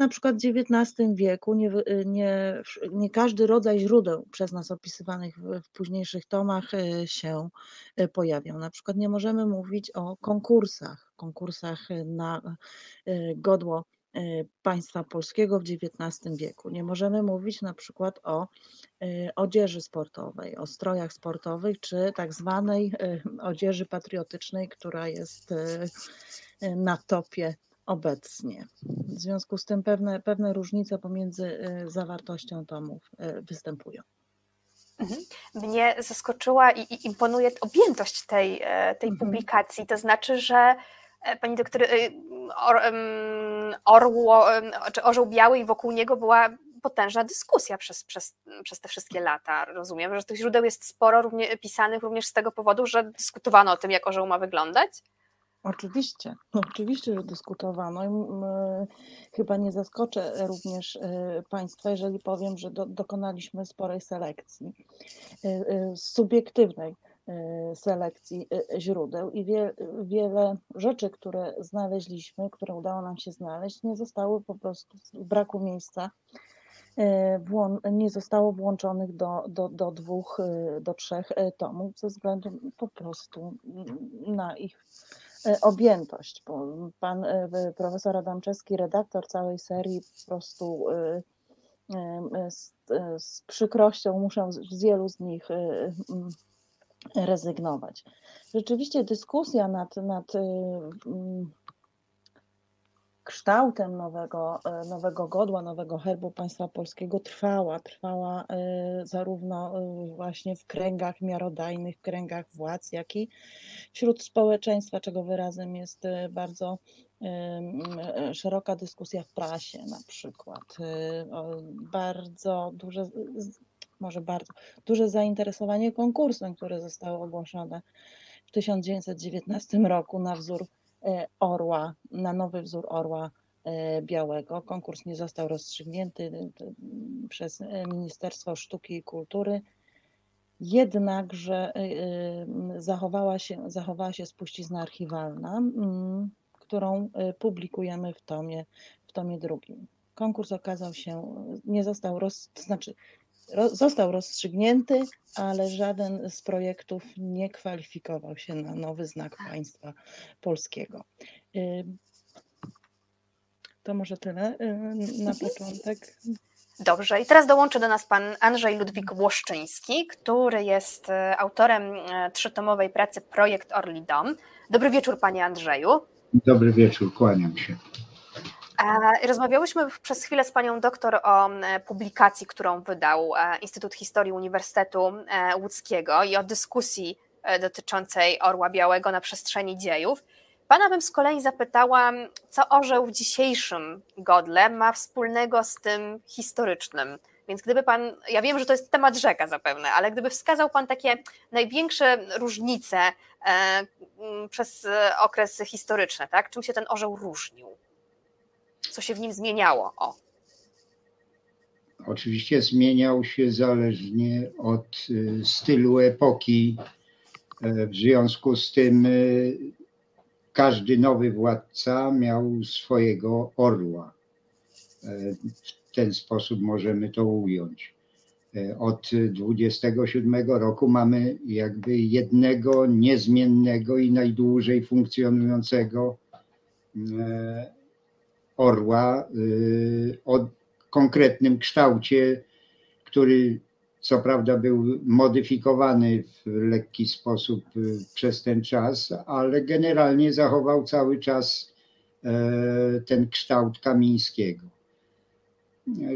na przykład w XIX wieku nie, nie, nie każdy rodzaj źródeł przez nas opisywanych w, w późniejszych tomach e, się e, pojawiał. Na przykład nie możemy mówić o konkursach, konkursach na godło państwa polskiego w XIX wieku. Nie możemy mówić na przykład o odzieży sportowej, o strojach sportowych, czy tak zwanej odzieży patriotycznej, która jest na topie obecnie. W związku z tym pewne, pewne różnice pomiędzy y, zawartością tomów y, występują. Mhm. Mnie zaskoczyła i, i imponuje objętość tej, e, tej mhm. publikacji. To znaczy, że e, pani doktor y, or, Orło, czy Orzeł Biały i wokół niego była potężna dyskusja przez, przez, przez te wszystkie lata. Rozumiem, że tych źródeł jest sporo równie, pisanych również z tego powodu, że dyskutowano o tym, jak orzeł ma wyglądać. Oczywiście, oczywiście, że dyskutowano. Chyba nie zaskoczę również y, Państwa, jeżeli powiem, że do, dokonaliśmy sporej selekcji, y, y, subiektywnej selekcji źródeł i wie, wiele rzeczy, które znaleźliśmy, które udało nam się znaleźć, nie zostały po prostu z braku miejsca nie zostało włączonych do, do, do dwóch, do trzech tomów ze względu po prostu na ich E, objętość, bo pan e, profesor Adamczewski, redaktor całej serii, po prostu e, z, z przykrością muszę z wielu z nich rezygnować. Rzeczywiście dyskusja nad, nad kształtem nowego, e, nowego godła, nowego herbu państwa polskiego trwała. Trwała e, zarówno e, właśnie w kręgach miarodajnych, w kręgach władz, jak i wśród społeczeństwa, czego wyrazem jest bardzo szeroka dyskusja w prasie na przykład. Bardzo duże, może bardzo duże zainteresowanie konkursem, które zostało ogłoszone w 1919 roku na wzór orła, na nowy wzór orła e, białego. Konkurs nie został rozstrzygnięty e, przez Ministerstwo Sztuki i Kultury. Jednakże zachowała się, zachowała się spuścizna archiwalna, którą publikujemy w tomie, w tomie drugim. Konkurs okazał się, nie został roz, to znaczy został rozstrzygnięty, ale żaden z projektów nie kwalifikował się na nowy znak państwa polskiego. To może tyle na początek. Dobrze, i teraz dołączy do nas pan Andrzej Ludwik Włoszczyński, który jest e, autorem trzytomowej pracy Projekt Orli Dom. Dobry wieczór, panie Andrzeju. Dobry wieczór, kłaniam się. Rozmawiałyśmy przez chwilę z panią doktor o publikacji, którą wydał e, Instytut Historii Uniwersytetu Łódzkiego i o dyskusji dotyczącej Orła Białego na przestrzeni dziejów. Pana bym z kolei zapytała, co orzeł w dzisiejszym godle ma wspólnego z tym historycznym. Więc gdyby pan, ja wiem, że to jest temat rzeka zapewne, ale gdyby wskazał pan takie największe różnice e, przez okresy historyczne, tak? Czym się ten orzeł różnił? Co się w nim zmieniało? O. Oczywiście zmieniał się zależnie od y, stylu epoki. E, w związku z tym y, każdy nowy władca miał swojego orła. E, w ten sposób możemy to ująć. E, od 27 roku mamy jakby jednego niezmiennego i najdłużej funkcjonującego orła o konkretnym kształcie, który co prawda był modyfikowany w lekki sposób y, przez ten czas, ale generalnie zachował cały czas e, ten kształt Kamińskiego.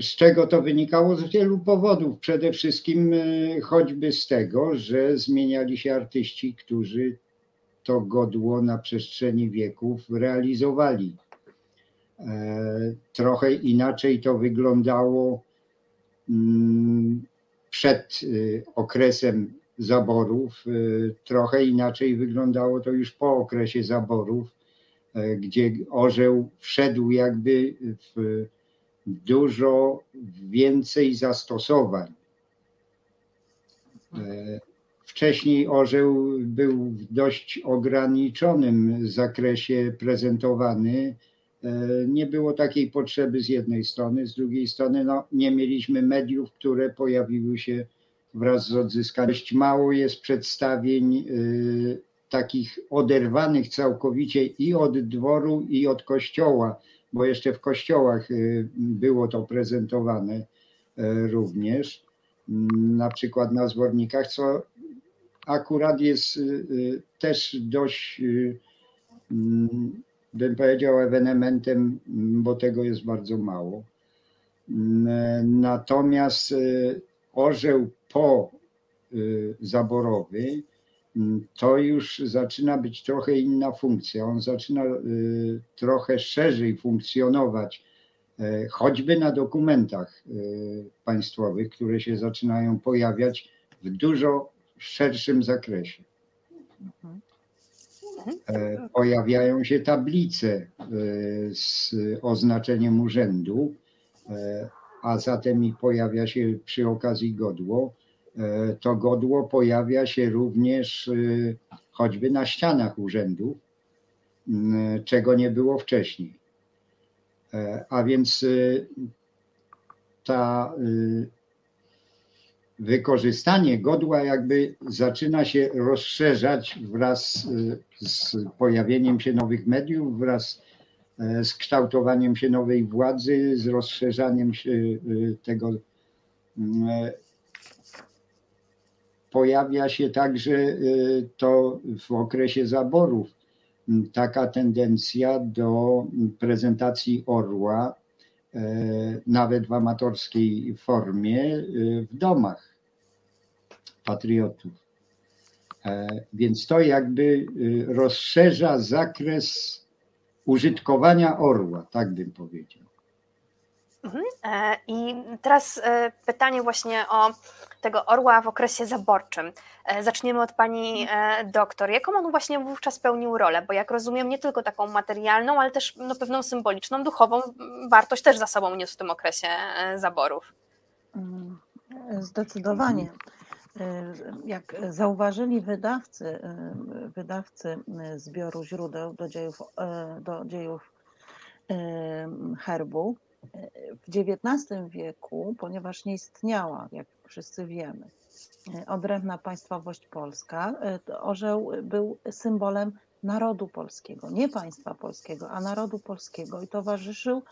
Z czego to wynikało? Z wielu powodów. Przede wszystkim e, choćby z tego, że zmieniali się artyści, którzy to godło na przestrzeni wieków realizowali. Trochę inaczej to wyglądało mm, przed y, okresem zaborów. Y, trochę inaczej wyglądało to już po okresie zaborów, y, gdzie orzeł wszedł jakby w dużo więcej zastosowań. Wcześniej orzeł był w dość ograniczonym zakresie prezentowany nie było takiej potrzeby z jednej strony, z drugiej strony no, nie mieliśmy mediów, które pojawiły się wraz z odzyskaniem. Mało jest przedstawień y, takich oderwanych całkowicie i od dworu, i od kościoła, bo jeszcze w kościołach y, było to prezentowane y, również, na przykład na zwornikach, co akurat jest też dość bym powiedział, ewenementem, bo tego jest bardzo mało. Natomiast y, orzeł po y, zaborowy to już zaczyna być trochę inna funkcja. On zaczyna y, trochę szerzej funkcjonować, choćby na dokumentach państwowych, które się zaczynają pojawiać w dużo szerszym zakresie. Mhm. E, pojawiają się tablice e, z oznaczeniem urzędu, e, a zatem i pojawia się przy okazji godło. To godło pojawia się również choćby na ścianach urzędów, czego nie było wcześniej. A więc ta wykorzystanie godła jakby zaczyna się rozszerzać wraz e, z pojawieniem się nowych mediów, wraz e, z kształtowaniem się nowej władzy, z rozszerzaniem się e, tego. Pojawia się także to w okresie zaborów taka tendencja do prezentacji orła E, nawet w amatorskiej formie e, w domach patriotów. E, więc to jakby rozszerza zakres użytkowania orła, tak bym powiedział. Mhm. I teraz pytanie właśnie o tego orła w okresie zaborczym. E, zaczniemy od pani e, doktor. Jaką on właśnie wówczas pełnił rolę? Bo jak rozumiem, nie tylko taką materialną, ale też no, pewną symboliczną, duchową wartość też za sobą niósł w tym okresie e, zaborów. Mm, zdecydowanie. Jak zauważyli wydawcy, wydawcy zbioru źródeł do dziejów, do dziejów herbu, w XIX wieku, ponieważ nie istniała, jak wszyscy wiemy. Odrębna państwowość polska, orzeł był symbolem narodu polskiego, nie państwa polskiego, a narodu polskiego i towarzyszył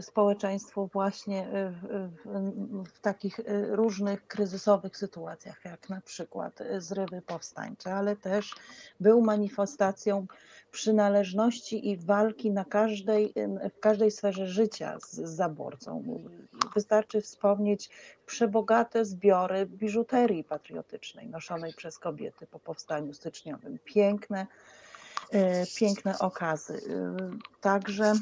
społeczeństwu właśnie w, w, w, takich różnych kryzysowych sytuacjach, jak na przykład zrywy powstańcze, ale też był manifestacją przynależności i walki na każdej, w każdej sferze życia z, z zaborcą. Wystarczy wspomnieć przebogate zbiory biżuterii patriotycznej noszonej przez kobiety po powstaniu styczniowym. Piękne, piękne okazy. Także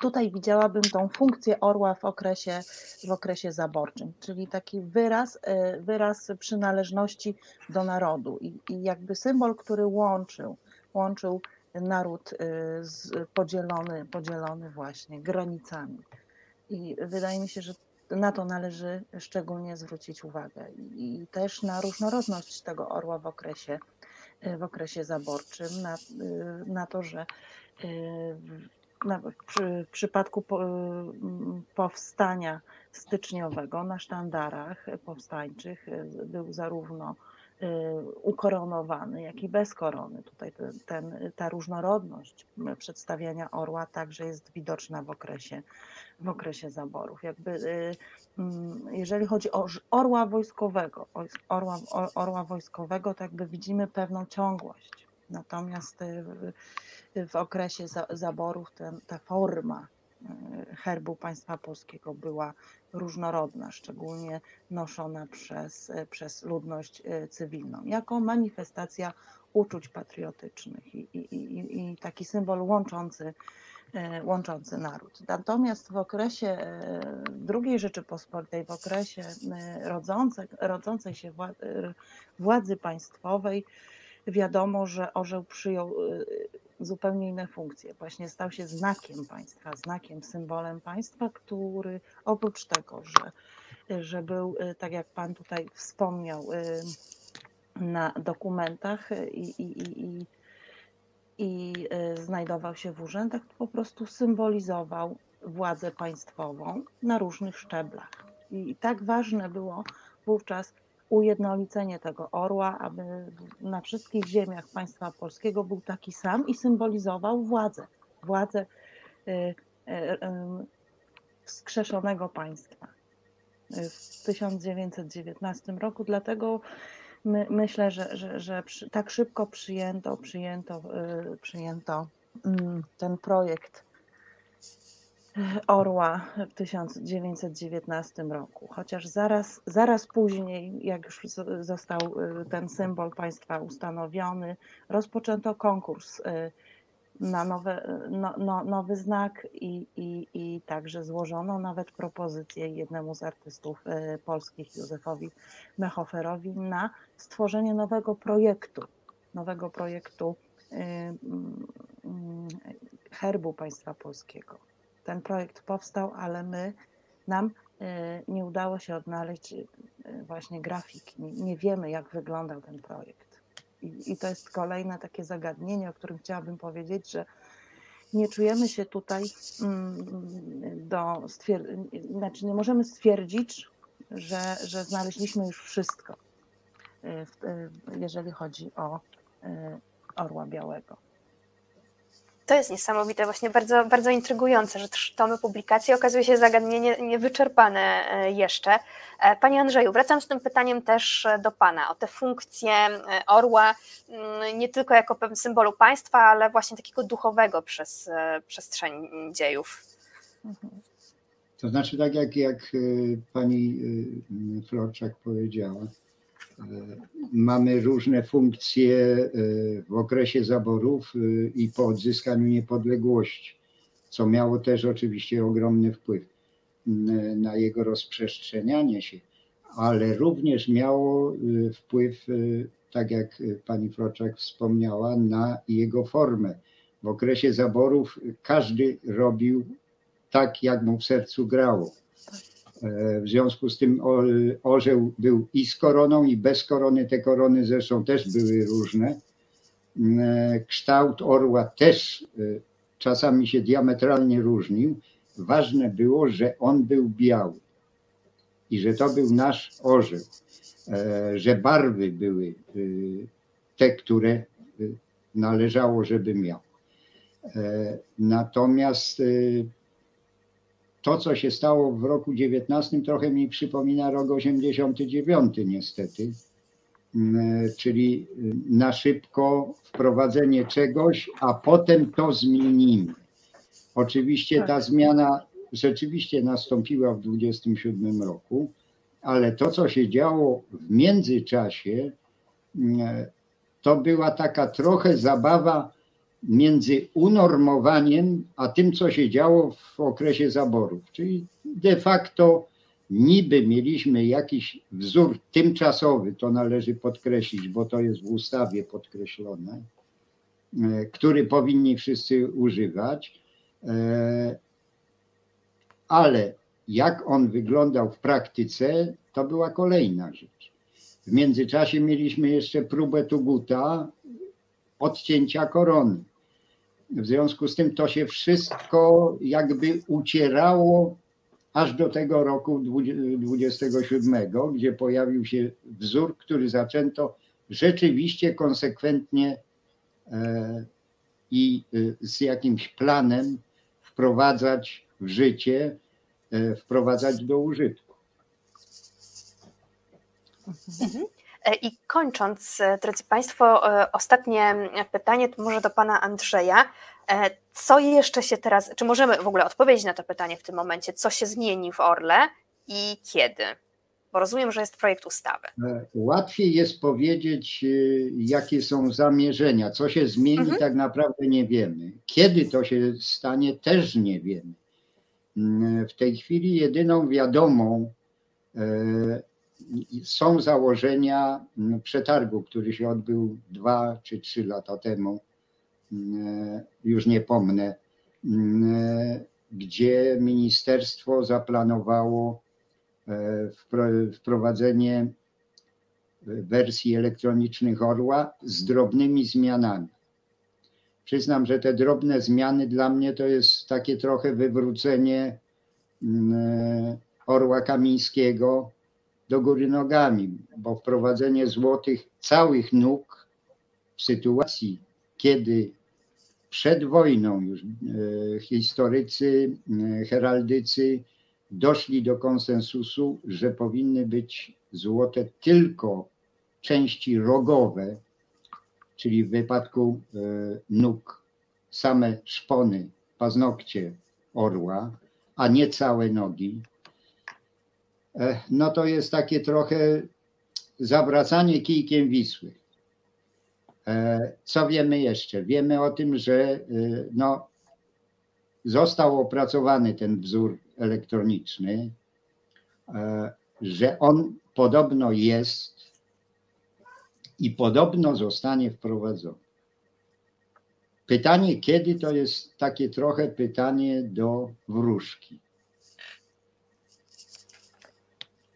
Tutaj widziałabym tą funkcję orła w okresie, w okresie zaborczym, czyli taki wyraz, e, wyraz przynależności do narodu i, i jakby symbol, który łączył, łączył naród e, podzielony, podzielony właśnie granicami. I wydaje mi się, że na to należy szczególnie zwrócić uwagę i też na różnorodność tego orła w okresie, w okresie zaborczym, na, na to, że e, w przypadku powstania styczniowego na sztandarach powstańczych e, był zarówno e, ukoronowany, jak i bez korony. Tutaj ten, ta różnorodność przedstawiania orła także jest widoczna w okresie, w okresie zaborów. Jakby, e, jeżeli chodzi o orła wojskowego, orła, orła wojskowego, to jakby widzimy pewną ciągłość. Natomiast w okresie zaborów ten, ta forma e, herbu państwa polskiego była różnorodna, szczególnie noszona przez, e, przez ludność e, cywilną, jako manifestacja uczuć patriotycznych i, i, i, i taki symbol łączący, łączący naród. Natomiast w okresie II Rzeczypospolitej, w okresie rodzącej, rodzącej się władzy państwowej, wiadomo, że orzeł przyjął zupełnie inne funkcje. Właśnie stał się znakiem państwa, znakiem, symbolem państwa, który oprócz tego, że, że był, y, tak jak Pan tutaj wspomniał, y, na dokumentach i, i, i, i y, znajdował się w urzędach, to po prostu symbolizował władzę państwową na różnych szczeblach. I tak ważne było wówczas ujednolicenie tego orła, aby na wszystkich ziemiach państwa polskiego był taki sam i symbolizował władzę, władzę y, y, y, wskrzeszonego państwa w 1919 roku. Dlatego my, myślę, że, że, że przy, tak szybko przyjęto, przyjęto, przyjęto mm, ten projekt Orła w 1919 roku, chociaż zaraz, zaraz później, jak już został y, ten symbol państwa ustanowiony, rozpoczęto konkurs y, na nowe, no, no, nowy znak i, i, i także złożono nawet propozycję jednemu z artystów y, polskich, Józefowi Mechoferowi, na stworzenie nowego projektu, nowego projektu mm, herbu państwa polskiego ten projekt powstał, ale my, nam e, nie udało się odnaleźć e, właśnie grafiki. Nie, wiemy, jak wyglądał ten projekt. I, I, to jest kolejne takie zagadnienie, o którym chciałabym powiedzieć, że nie czujemy się tutaj mm, do znaczy nie możemy stwierdzić, że, że znaleźliśmy już wszystko, e, jeżeli chodzi o orła białego. To jest niesamowite, właśnie bardzo, bardzo intrygujące, że trzy tomy publikacji okazuje się zagadnienie niewyczerpane e, jeszcze. E, Panie Andrzeju, wracam z tym pytaniem też do Pana o te funkcje e, orła, mm, nie tylko jako symbolu państwa, ale właśnie takiego duchowego przez przestrzeń dziejów. To znaczy, tak jak, jak pani Florczak powiedziała, mamy różne funkcje e, w okresie zaborów e, i po odzyskaniu niepodległości, co miało też oczywiście ogromny wpływ na jego rozprzestrzenianie się, ale również miało e, wpływ, tak jak pani Froczak wspomniała, na jego formę. W okresie zaborów każdy robił tak, jak mu w sercu grało. E, w związku z tym orzeł był i z koroną, i bez korony. Te korony zresztą też były różne. E, kształt orła też e, czasami się diametralnie różnił. Ważne było, że on był biały. i że to był nasz orzeł, że barwy były te, które należało, żeby miał. Natomiast to, co się stało w roku 19, trochę mi przypomina rok 89 niestety, mm, czyli na szybko wprowadzenie czegoś, a potem to zmienimy. Oczywiście ta tak. zmiana rzeczywiście nastąpiła w 27 roku, ale to, co się działo w międzyczasie, mm, to była taka trochę zabawa między unormowaniem a tym, co się działo w okresie zaborów. Czyli de facto niby mieliśmy jakiś wzór tymczasowy, to należy podkreślić, bo to jest w ustawie podkreślone, e, który powinni wszyscy używać, e, ale jak on wyglądał w praktyce, to była kolejna rzecz. W międzyczasie mieliśmy jeszcze próbę Tuguta, odcięcia korony. W związku z tym to się wszystko jakby ucierało aż do tego roku 27, gdzie pojawił się wzór, który zaczęto rzeczywiście konsekwentnie e, i e, z jakimś planem wprowadzać w życie, e, wprowadzać do użytku. Mhm. E, I kończąc, e, drodzy Państwo, e, ostatnie pytanie to może do Pana Andrzeja. Co jeszcze się teraz, czy możemy w ogóle odpowiedzieć na to pytanie w tym momencie, co się zmieni w Orle i kiedy? Bo rozumiem, że jest projekt ustawy. Łatwiej jest powiedzieć, jakie są zamierzenia. Co się zmieni, mhm. tak naprawdę nie wiemy. Kiedy to się stanie, też nie wiemy. Mm, w tej chwili jedyną wiadomą są założenia mm, przetargu, który się odbył dwa czy trzy lata temu, mm, już nie pomnę, mm, gdzie ministerstwo zaplanowało e, wprowadzenie wersji elektronicznych Orła z drobnymi zmianami. Przyznam, że te drobne zmiany dla mnie to jest takie trochę wywrócenie Orła Kamińskiego, do góry nogami, bo wprowadzenie złotych całych nóg w sytuacji, kiedy przed wojną już e, historycy, e, heraldycy doszli do konsensusu, że powinny być złote tylko części rogowe, czyli w wypadku e, nóg same szpony, paznokcie orła, a nie całe nogi, no to jest takie trochę zawracanie kijkiem Wisły. E, co wiemy jeszcze? Wiemy o tym, że e, no, został opracowany ten wzór elektroniczny, że on podobno jest i podobno zostanie wprowadzony. Pytanie, kiedy to jest takie trochę pytanie do wróżki.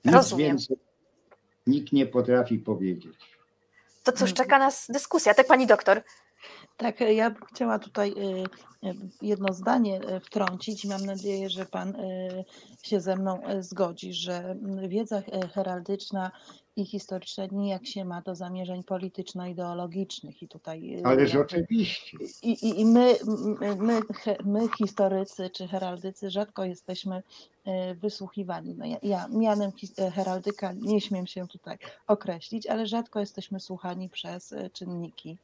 Nic Rozumiem. więcej nikt nie potrafi powiedzieć. To cóż, czeka nas dyskusja, tak pani doktor? Tak, ja bym chciała tutaj y, y, jedno zdanie y, wtrącić. Mam nadzieję, że Pan się ze mną zgodzi, że wiedza heraldyczna i historyczna nijak się ma do zamierzeń polityczno-ideologicznych. I tutaj. Ależ oczywiście. I, i, i my, my, my, historycy czy heraldycy, rzadko jesteśmy wysłuchiwani. No ja, ja mianem heraldyka nie śmiem się tutaj określić, ale rzadko jesteśmy słuchani przez czynniki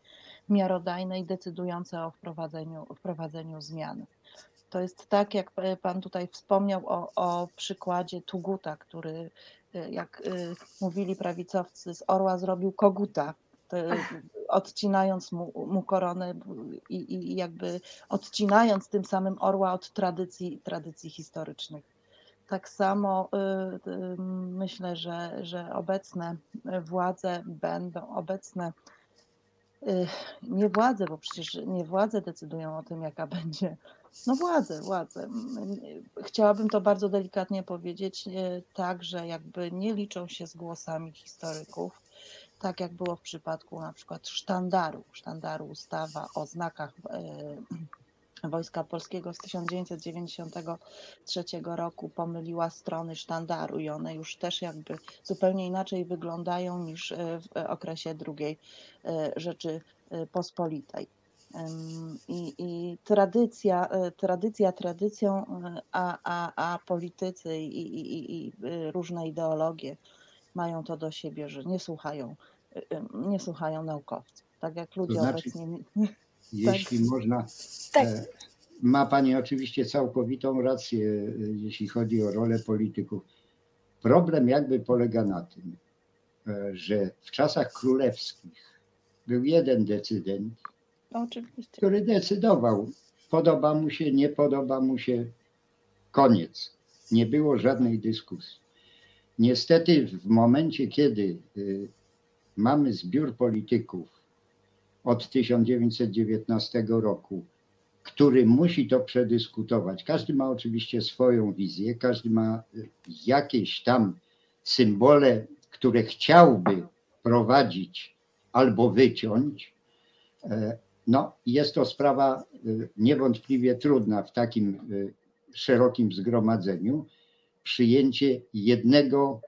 miarodajne i decydujące o wprowadzeniu, wprowadzeniu zmian. To jest tak, jak Pan tutaj wspomniał o, o przykładzie Tuguta, który, e, jak e, mówili prawicowcy, z orła zrobił koguta, odcinając mu, mu koronę i, i jakby odcinając tym samym orła od tradycji, tradycji historycznych. Tak samo y, y, myślę, że, że obecne władze będą, obecne nie władze, bo przecież nie władze decydują o tym, jaka będzie. No władze, władze. Chciałabym to bardzo delikatnie powiedzieć, tak, że jakby nie liczą się z głosami historyków, tak jak było w przypadku na przykład sztandaru, sztandaru ustawa o znakach Wojska Polskiego z 1993 roku pomyliła strony sztandaru i one już też jakby zupełnie inaczej wyglądają niż w okresie II Rzeczypospolitej. I, i tradycja, tradycja tradycją, a, a, a politycy i, i, i różne ideologie mają to do siebie, że nie słuchają, nie słuchają naukowców. Tak jak ludzie to znaczy, obecnie. Jeśli tak. można. Tak. E, ma Pani oczywiście całkowitą rację, e, jeśli chodzi o rolę polityków. Problem jakby polega na tym, e, że w czasach królewskich był jeden decydent, Oczywiście. który decydował. Podoba mu się, nie podoba mu się, koniec. Nie było żadnej dyskusji. Niestety, w momencie, kiedy y, mamy zbiór polityków od 1919 roku, który musi to przedyskutować, każdy ma oczywiście swoją wizję, każdy ma y, jakieś tam symbole, które chciałby prowadzić albo wyciąć, e, no, jest to sprawa y, niewątpliwie trudna w takim y, szerokim zgromadzeniu. Przyjęcie jednego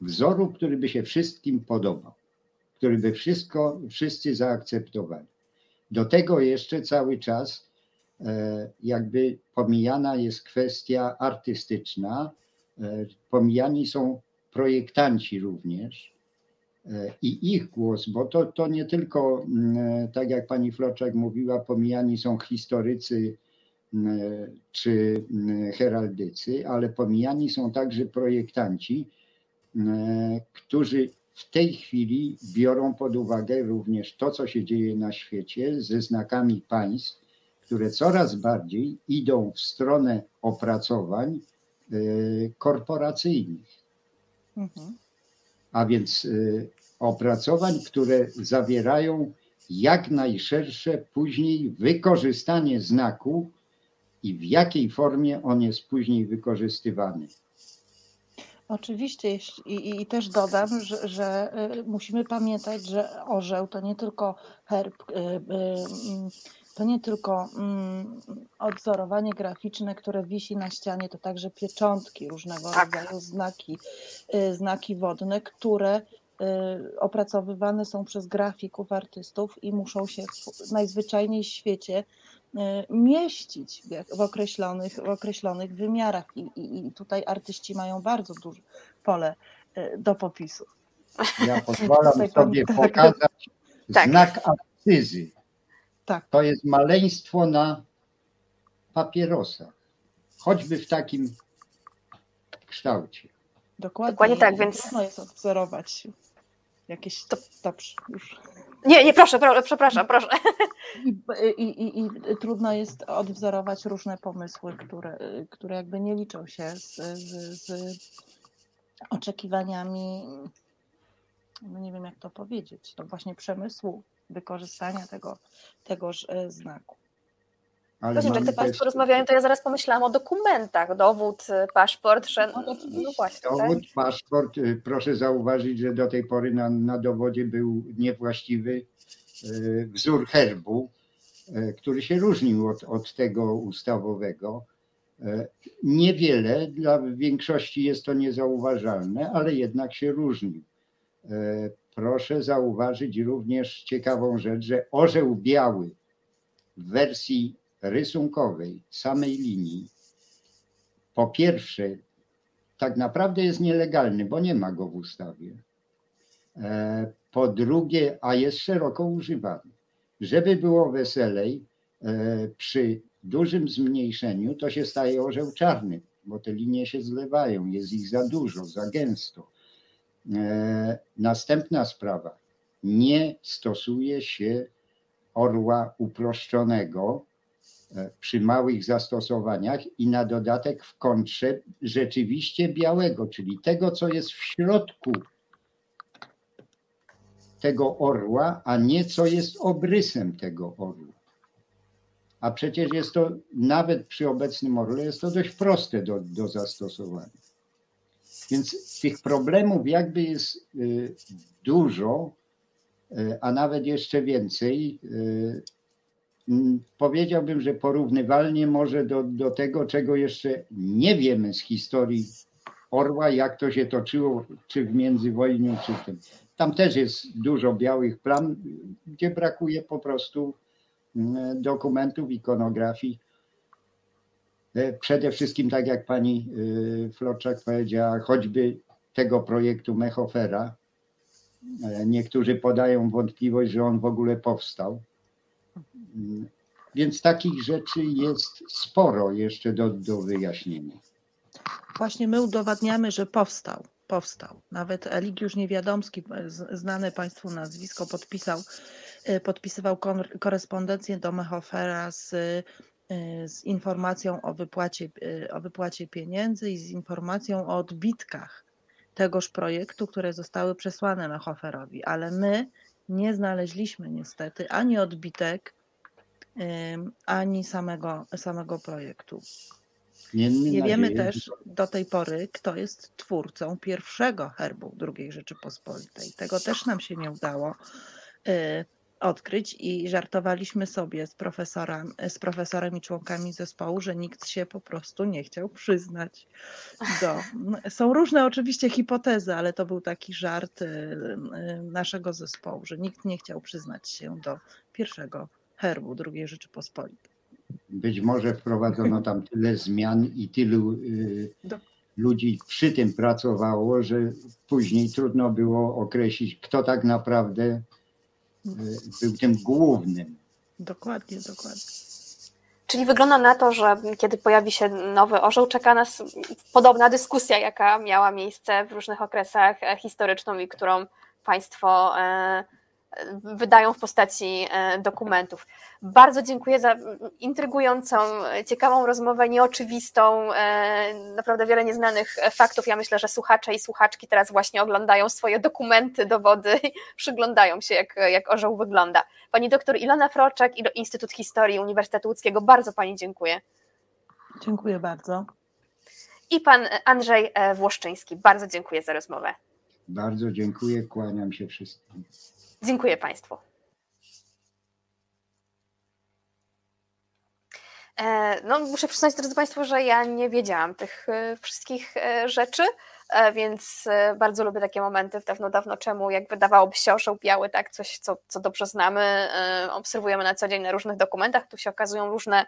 wzoru, który by się wszystkim podobał, który by wszystko, wszyscy zaakceptowali. Do tego jeszcze cały czas e, jakby pomijana jest kwestia artystyczna, e, pomijani są projektanci również, i ich głos, bo to, to nie tylko, mm, e, tak jak pani Floczak mówiła, pomijani są historycy mm, e, czy mm, heraldycy, ale pomijani są także projektanci, którzy w tej chwili biorą pod uwagę również to, co się dzieje na świecie ze znakami państw, które coraz bardziej idą w stronę opracowań korporacyjnych. Mhm. A więc opracowań, które zawierają jak najszersze później wykorzystanie znaku i w jakiej formie on jest później wykorzystywany. Oczywiście i, i też dodam, że, że, y, musimy pamiętać, że orzeł to nie tylko herb, y, y, to nie tylko mm, odzorowanie graficzne, które wisi na ścianie, to także pieczątki, różnego tak. rodzaju znaki, znaki wodne, które Y, opracowywane są przez grafików, artystów i muszą się w najzwyczajniej w świecie y, mieścić w określonych, w określonych wymiarach. I, i, I tutaj artyści mają bardzo duże pole y, do popisu. Ja pozwalam sobie tak. pokazać tak. znak akcyzy. Tak. To jest maleństwo na papierosach, choćby w takim kształcie. Dokładnie, Dokładnie tak, więc trudno jest odwzorować jakieś to... Dobrze, już. Nie, nie, proszę, proszę przepraszam, proszę. I, i, I, trudno jest odwzorować różne pomysły, które, które jakby nie liczą się z, z, z oczekiwaniami, no nie wiem jak to powiedzieć, to właśnie przemysłu wykorzystania tego, tegoż e, znaku. Ale Właśnie, jak te Państwo rozmawiają, to ja zaraz pomyślałam o dokumentach, dowód, y, paszport, że no, no właśnie. Tak? Dowód, tak? paszport, y, proszę zauważyć, że do tej pory na, na dowodzie był niewłaściwy wzór herbu, który się różnił od, od tego ustawowego. Niewiele, dla większości jest to niezauważalne, ale jednak się różnił. Proszę zauważyć również ciekawą rzecz, że orzeł biały w wersji rysunkowej samej linii, po pierwsze, tak naprawdę jest nielegalny, bo nie ma go w ustawie. E, po drugie, a jest szeroko używany. Żeby było weselej, e, przy dużym zmniejszeniu to się staje orzeł czarny, bo te linie się zlewają, jest ich za dużo, za gęsto. E, następna sprawa. Nie stosuje się orła uproszczonego, E, przy małych zastosowaniach i na dodatek w kontrze rzeczywiście białego, czyli tego, co jest w środku tego orła, a nie co jest obrysem tego orła. A przecież jest to, nawet przy obecnym orle, jest to dość proste do, do zastosowania. Więc tych problemów jakby jest y, dużo, y, a nawet jeszcze więcej. Y, mm, powiedziałbym, że porównywalnie może do, do tego, czego jeszcze nie wiemy z historii Orła, jak to się toczyło, czy w międzywojniu, czy w tym. Tam też jest dużo białych plam, gdzie brakuje po prostu dokumentów, ikonografii. E, przede wszystkim, tak jak pani e, Floczak powiedziała, choćby tego projektu Mechofera. E, niektórzy podają wątpliwość, że on w ogóle powstał. Mm, więc takich rzeczy jest sporo jeszcze do, do wyjaśnienia. Właśnie my udowadniamy, że powstał. Powstał. Nawet Eligiusz Niewiadomski, znane Państwu nazwisko, podpisał, podpisywał korespondencję do Mechofera z z informacją o wypłacie, y, o wypłacie pieniędzy i z informacją o odbitkach tegoż projektu, które zostały przesłane Mechoferowi, ale my nie znaleźliśmy niestety ani odbitek, ani samego, samego projektu. Nie, nie wiemy też do tej pory, kto jest twórcą pierwszego herbu II Rzeczypospolitej. Tego też nam się nie udało y, odkryć i żartowaliśmy sobie z profesorem, z profesorem i członkami zespołu, że nikt się po prostu nie chciał przyznać do. Są różne oczywiście hipotezy, ale to był taki żart y, y, naszego zespołu, że nikt nie chciał przyznać się do pierwszego herbu II Rzeczypospolitej. Być może wprowadzono tam tyle zmian i tylu y, ludzi przy tym pracowało, że później trudno było określić, kto tak naprawdę był tym głównym. Dokładnie, dokładnie. Czyli wygląda na to, że kiedy pojawi się nowy orzeł, czeka nas podobna dyskusja, jaka miała miejsce w różnych okresach historyczną i którą Państwo e, wydają w postaci e, dokumentów. Bardzo dziękuję za intrygującą, ciekawą rozmowę, nieoczywistą, e, naprawdę wiele nieznanych faktów. Ja myślę, że słuchacze i słuchaczki teraz właśnie oglądają swoje dokumenty, dowody i przyglądają się, jak, jak orzeł wygląda. Pani doktor Ilona Froczek i do Instytut Historii Uniwersytetu Łódzkiego, bardzo Pani dziękuję. Dziękuję bardzo. I Pan Andrzej e, Włoszczyński, bardzo dziękuję za rozmowę. Bardzo dziękuję, kłaniam się wszystkim. Dziękuję Państwu. E, no, muszę przyznać, drodzy Państwo, że ja nie wiedziałam tych e, wszystkich e, rzeczy, więc bardzo lubię takie momenty dawno, dawno czemu, jak wydawałoby się orzeł biały, tak, coś, co, co dobrze znamy, obserwujemy na co dzień na różnych dokumentach, tu się okazują różne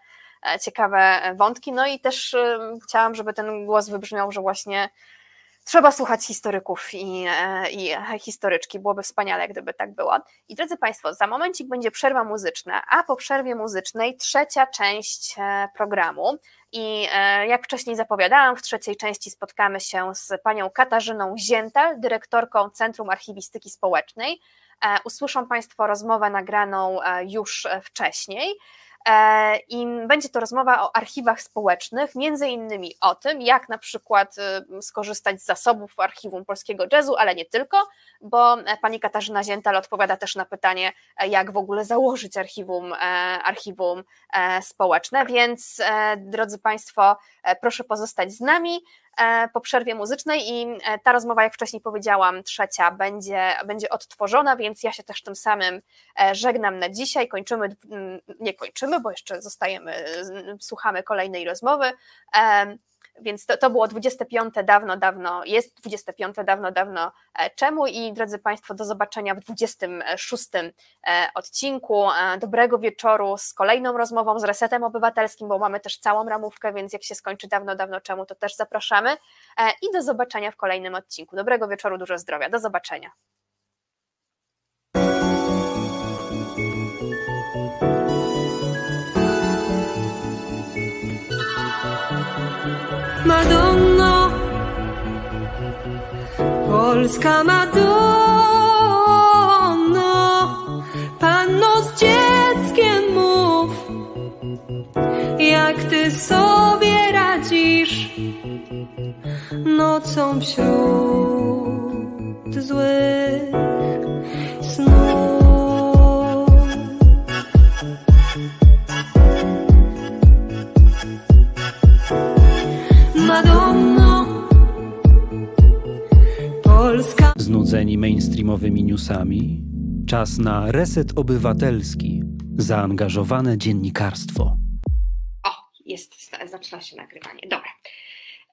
ciekawe wątki, no i też chciałam, żeby ten głos wybrzmiał, że właśnie Trzeba słuchać historyków i, e, i historyczki, byłoby wspaniale, gdyby tak było. I drodzy Państwo, za momencik będzie przerwa muzyczna, a po przerwie muzycznej trzecia część e, programu. I e, jak wcześniej zapowiadałam, w trzeciej części spotkamy się z panią Katarzyną Ziętal, dyrektorką Centrum Archiwistyki Społecznej. Usłyszą Państwo rozmowę nagraną już wcześniej. E, I będzie to rozmowa o archiwach społecznych, między innymi o tym, jak na przykład y, skorzystać z zasobów archiwum polskiego jazzu, ale nie tylko, bo e, pani Katarzyna Ziętal odpowiada też na pytanie, e, jak w ogóle założyć archiwum, archiwum społeczne. Więc drodzy Państwo, proszę pozostać z nami. E, po przerwie muzycznej i e, ta rozmowa, jak wcześniej powiedziałam, trzecia będzie, będzie odtworzona, więc ja się też tym samym e, żegnam na dzisiaj. Kończymy, nie kończymy, bo jeszcze zostajemy, słuchamy kolejnej rozmowy. Więc to, to było 25 dawno, dawno, jest 25 dawno, dawno e, czemu i drodzy Państwo, do zobaczenia w 26 e, odcinku. E, dobrego wieczoru z kolejną rozmową z Resetem Obywatelskim, bo mamy też całą ramówkę, więc jak się skończy dawno, dawno czemu, to też zapraszamy i do zobaczenia w kolejnym odcinku. Dobrego wieczoru, dużo zdrowia, do zobaczenia. Madonna, Polska Madonna, panno z dzieckiem mów, jak ty sobie radzisz nocą wśród złych newsami? Czas na reset obywatelski Zaangażowane dziennikarstwo. O, jest, zaczyna się nagrywanie. Dobra.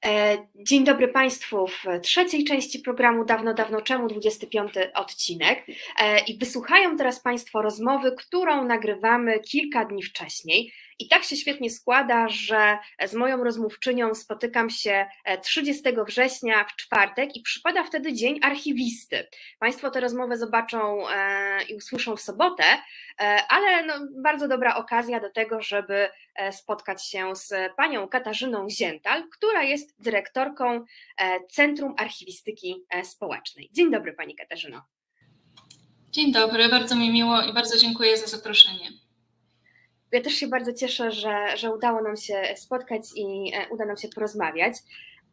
E, dzień dobry Państwu w trzeciej części programu Dawno, dawno czemu, 25 odcinek. E, I wysłuchają teraz Państwo rozmowy, którą nagrywamy kilka dni wcześniej. I tak się świetnie składa, że z moją rozmówczynią spotykam się 30 września w czwartek i przypada wtedy Dzień Archiwisty. Państwo tę rozmowę zobaczą e, i usłyszą w sobotę, ale no, bardzo dobra okazja do tego, żeby spotkać się z panią Katarzyną Ziental, która jest dyrektorką e, Centrum Archiwistyki e, Społecznej. Dzień dobry Pani Katarzyno. Dzień dobry, bardzo mi miło i bardzo dziękuję za zaproszenie. Ja też się bardzo cieszę, że, że udało nam się spotkać i e, uda nam się porozmawiać.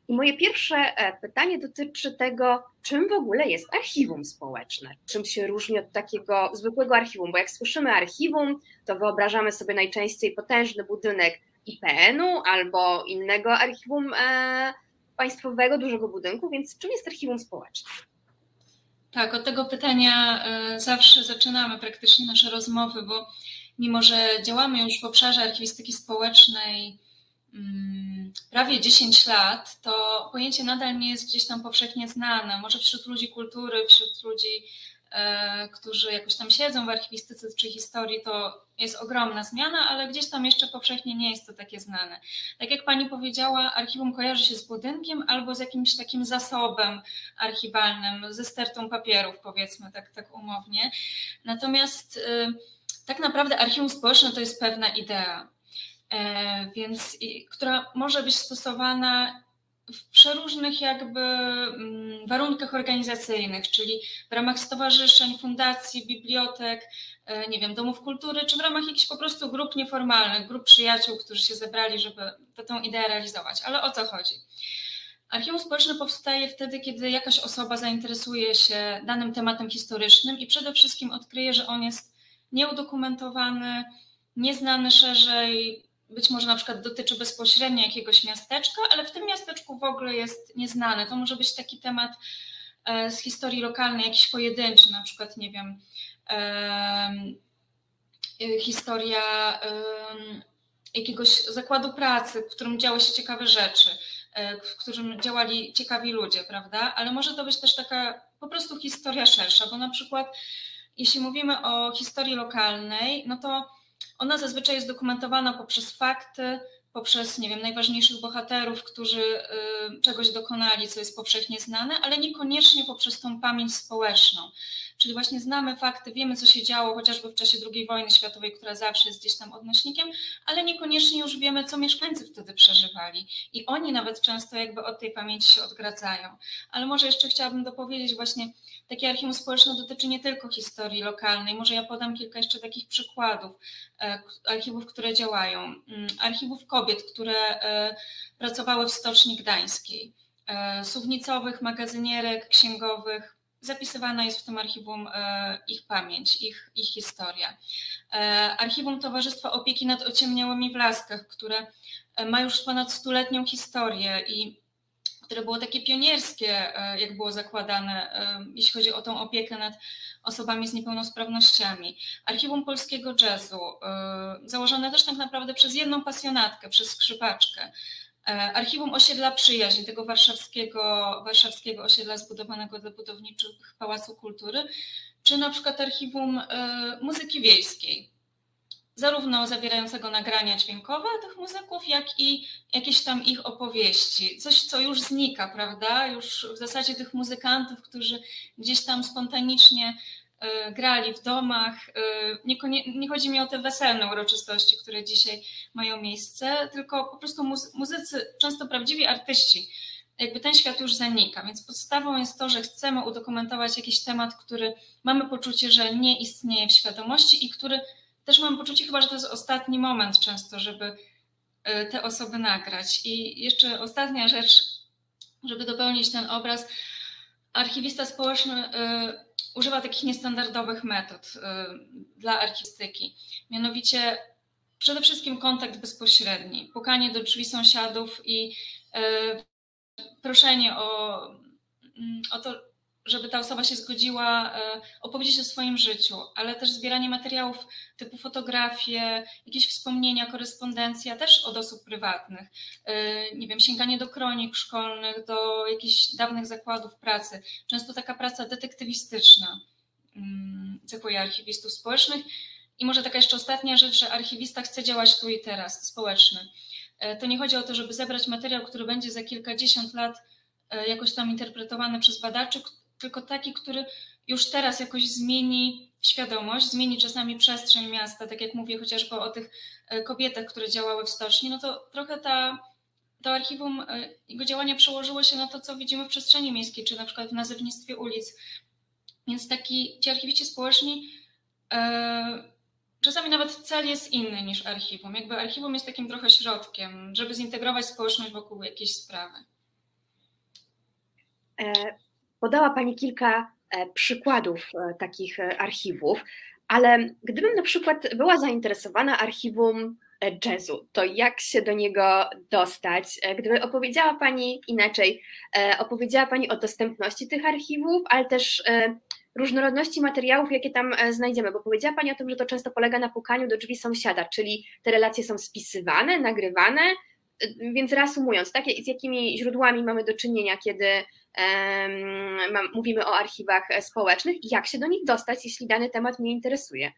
I moje pierwsze pytanie dotyczy tego, czym w ogóle jest archiwum społeczne? Czym się różni od takiego zwykłego archiwum? Bo jak słyszymy archiwum, to wyobrażamy sobie najczęściej potężny budynek IPN-u albo innego archiwum e, państwowego, dużego budynku, więc czym jest archiwum społeczne? Tak, od tego pytania e, zawsze zaczynamy praktycznie nasze rozmowy, bo mimo, że działamy już w obszarze archiwistyki społecznej mm, prawie 10 lat, to pojęcie nadal nie jest gdzieś tam powszechnie znane. Może wśród ludzi kultury, wśród ludzi E, którzy jakoś tam siedzą w archiwistyce czy historii, to jest ogromna zmiana, ale gdzieś tam jeszcze powszechnie nie jest to takie znane. Tak jak pani powiedziała, archiwum kojarzy się z budynkiem albo z jakimś takim zasobem archiwalnym, ze stertą papierów, powiedzmy tak, tak umownie. Natomiast y, tak naprawdę archiwum społeczne to jest pewna idea, e, więc która może być stosowana w przeróżnych jakby mm, warunkach organizacyjnych, czyli w ramach stowarzyszeń, fundacji, bibliotek, e, nie wiem, domów kultury, czy w ramach jakichś po prostu grup nieformalnych, grup przyjaciół, którzy się zebrali, żeby tę ideę realizować. Ale o co chodzi? Archiwum społeczne powstaje wtedy, kiedy jakaś osoba zainteresuje się danym tematem historycznym i przede wszystkim odkryje, że on jest nieudokumentowany, nieznany szerzej, być może na przykład dotyczy bezpośrednio jakiegoś miasteczka, ale w tym miasteczku w ogóle jest nieznany. To może być taki temat e, z historii lokalnej, jakiś pojedynczy, na przykład, nie wiem, historia jakiegoś zakładu pracy, w którym działy się ciekawe rzeczy, e, w którym działali ciekawi ludzie, prawda? Ale może to być też taka po prostu historia szersza, bo na przykład jeśli mówimy o historii lokalnej, no to ona zazwyczaj jest dokumentowana poprzez fakty, poprzez, nie wiem, najważniejszych bohaterów, którzy y, czegoś dokonali, co jest powszechnie znane, ale niekoniecznie poprzez tą pamięć społeczną. Czyli właśnie znamy fakty, wiemy, co się działo chociażby w czasie II wojny światowej, która zawsze jest gdzieś tam odnośnikiem, ale niekoniecznie już wiemy, co mieszkańcy wtedy przeżywali. I oni nawet często jakby od tej pamięci się odgradzają. Ale może jeszcze chciałabym dopowiedzieć właśnie, takie archiwum społeczne dotyczy nie tylko historii lokalnej. Może ja podam kilka jeszcze takich przykładów e, archiwów, które działają. Mm, archiwów kobiet, które e, pracowały w Stoczni Gdańskiej, e, suwnicowych, magazynierek, księgowych. Zapisywana jest w tym archiwum ich pamięć, ich, ich historia. Archiwum Towarzystwa Opieki nad Ociemniałymi w Laskach, które ma już ponad stuletnią historię i które było takie pionierskie, e, jak było zakładane, e, jeśli chodzi o tą opiekę nad osobami z niepełnosprawnościami. Archiwum Polskiego Jazzu, e, założone też tak naprawdę przez jedną pasjonatkę, przez skrzypaczkę. Archiwum Osiedla Przyjaźń, tego warszawskiego, warszawskiego osiedla zbudowanego dla budowniczych Pałacu Kultury, czy na przykład Archiwum Muzyki Wiejskiej, zarówno zawierającego nagrania dźwiękowe tych muzyków, jak i jakieś tam ich opowieści. Coś, co już znika, prawda? Już w zasadzie tych muzykantów, którzy gdzieś tam spontanicznie y, grali w domach. Nie, nie, chodzi mi o te weselne uroczystości, które dzisiaj mają miejsce, tylko po prostu muzycy, często prawdziwi artyści. Jakby ten świat już zanika, więc podstawą jest to, że chcemy udokumentować jakiś temat, który mamy poczucie, że nie istnieje w świadomości i który też mam poczucie chyba, że to jest ostatni moment często, żeby e, te osoby nagrać. I jeszcze ostatnia rzecz, żeby dopełnić ten obraz. Archiwista społeczny e, używa takich niestandardowych metod e, dla archiwistyki. Mianowicie przede wszystkim kontakt bezpośredni, pukanie do drzwi sąsiadów i proszenie o, mm, o to, żeby ta osoba się zgodziła e, opowiedzieć o swoim życiu, ale też zbieranie materiałów typu fotografie, jakieś wspomnienia, korespondencja też od osób prywatnych. E, nie wiem, sięganie do kronik szkolnych, do jakichś dawnych zakładów pracy. Często taka praca detektywistyczna mm, cechuje archiwistów społecznych. I może taka jeszcze ostatnia rzecz, że archiwista chce działać tu i teraz, społeczny. E, to nie chodzi o to, żeby zebrać materiał, który będzie za kilkadziesiąt lat jakoś tam interpretowany przez badaczy, tylko taki, który już teraz jakoś zmieni świadomość, zmieni czasami przestrzeń miasta, tak jak mówię chociażby o tych e, kobietach, które działały w stoczni, no to trochę ta, to archiwum, e, jego działanie przełożyło się na to, co widzimy w przestrzeni miejskiej, czy na przykład w nazewnictwie ulic. Więc taki, ci archiwiści społeczni, e, czasami nawet cel jest inny niż archiwum. Jakby archiwum jest takim trochę środkiem, żeby zintegrować społeczność wokół jakiejś sprawy. Podała Pani kilka e, przykładów e, takich e, archiwów, ale gdybym na przykład była zainteresowana archiwum jazzu, to jak się do niego dostać? Gdyby opowiedziała Pani inaczej, opowiedziała Pani o dostępności tych archiwów, ale też różnorodności materiałów, jakie tam znajdziemy, bo powiedziała Pani o tym, że to często polega na pukaniu do drzwi sąsiada, czyli te relacje są spisywane, nagrywane, więc reasumując, takie, z jakimi źródłami mamy do czynienia, kiedy mówimy o archiwach społecznych i jak się do nich dostać, jeśli dany temat mnie interesuje.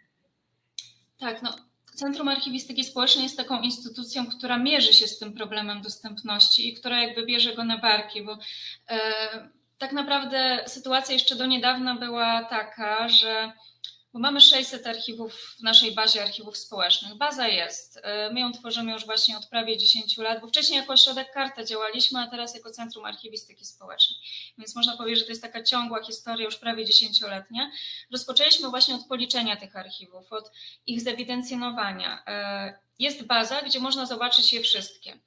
Tak, no Centrum Archiwistyki Społecznej jest taką instytucją, która mierzy się z tym problemem dostępności i która jakby bierze go na barki, bo e, tak naprawdę sytuacja jeszcze do niedawna była taka, że bo mamy 600 archiwów w naszej bazie archiwów społecznych. Baza jest. E, my ją tworzymy już właśnie od prawie 10 lat, bo wcześniej jako ośrodek Karta działaliśmy, a teraz jako Centrum Archiwistyki Społecznej. Więc można powiedzieć, że to jest taka ciągła historia, już prawie dziesięcioletnia. Rozpoczęliśmy właśnie od policzenia tych archiwów, od ich zewidencjonowania. E, jest baza, gdzie można zobaczyć je wszystkie.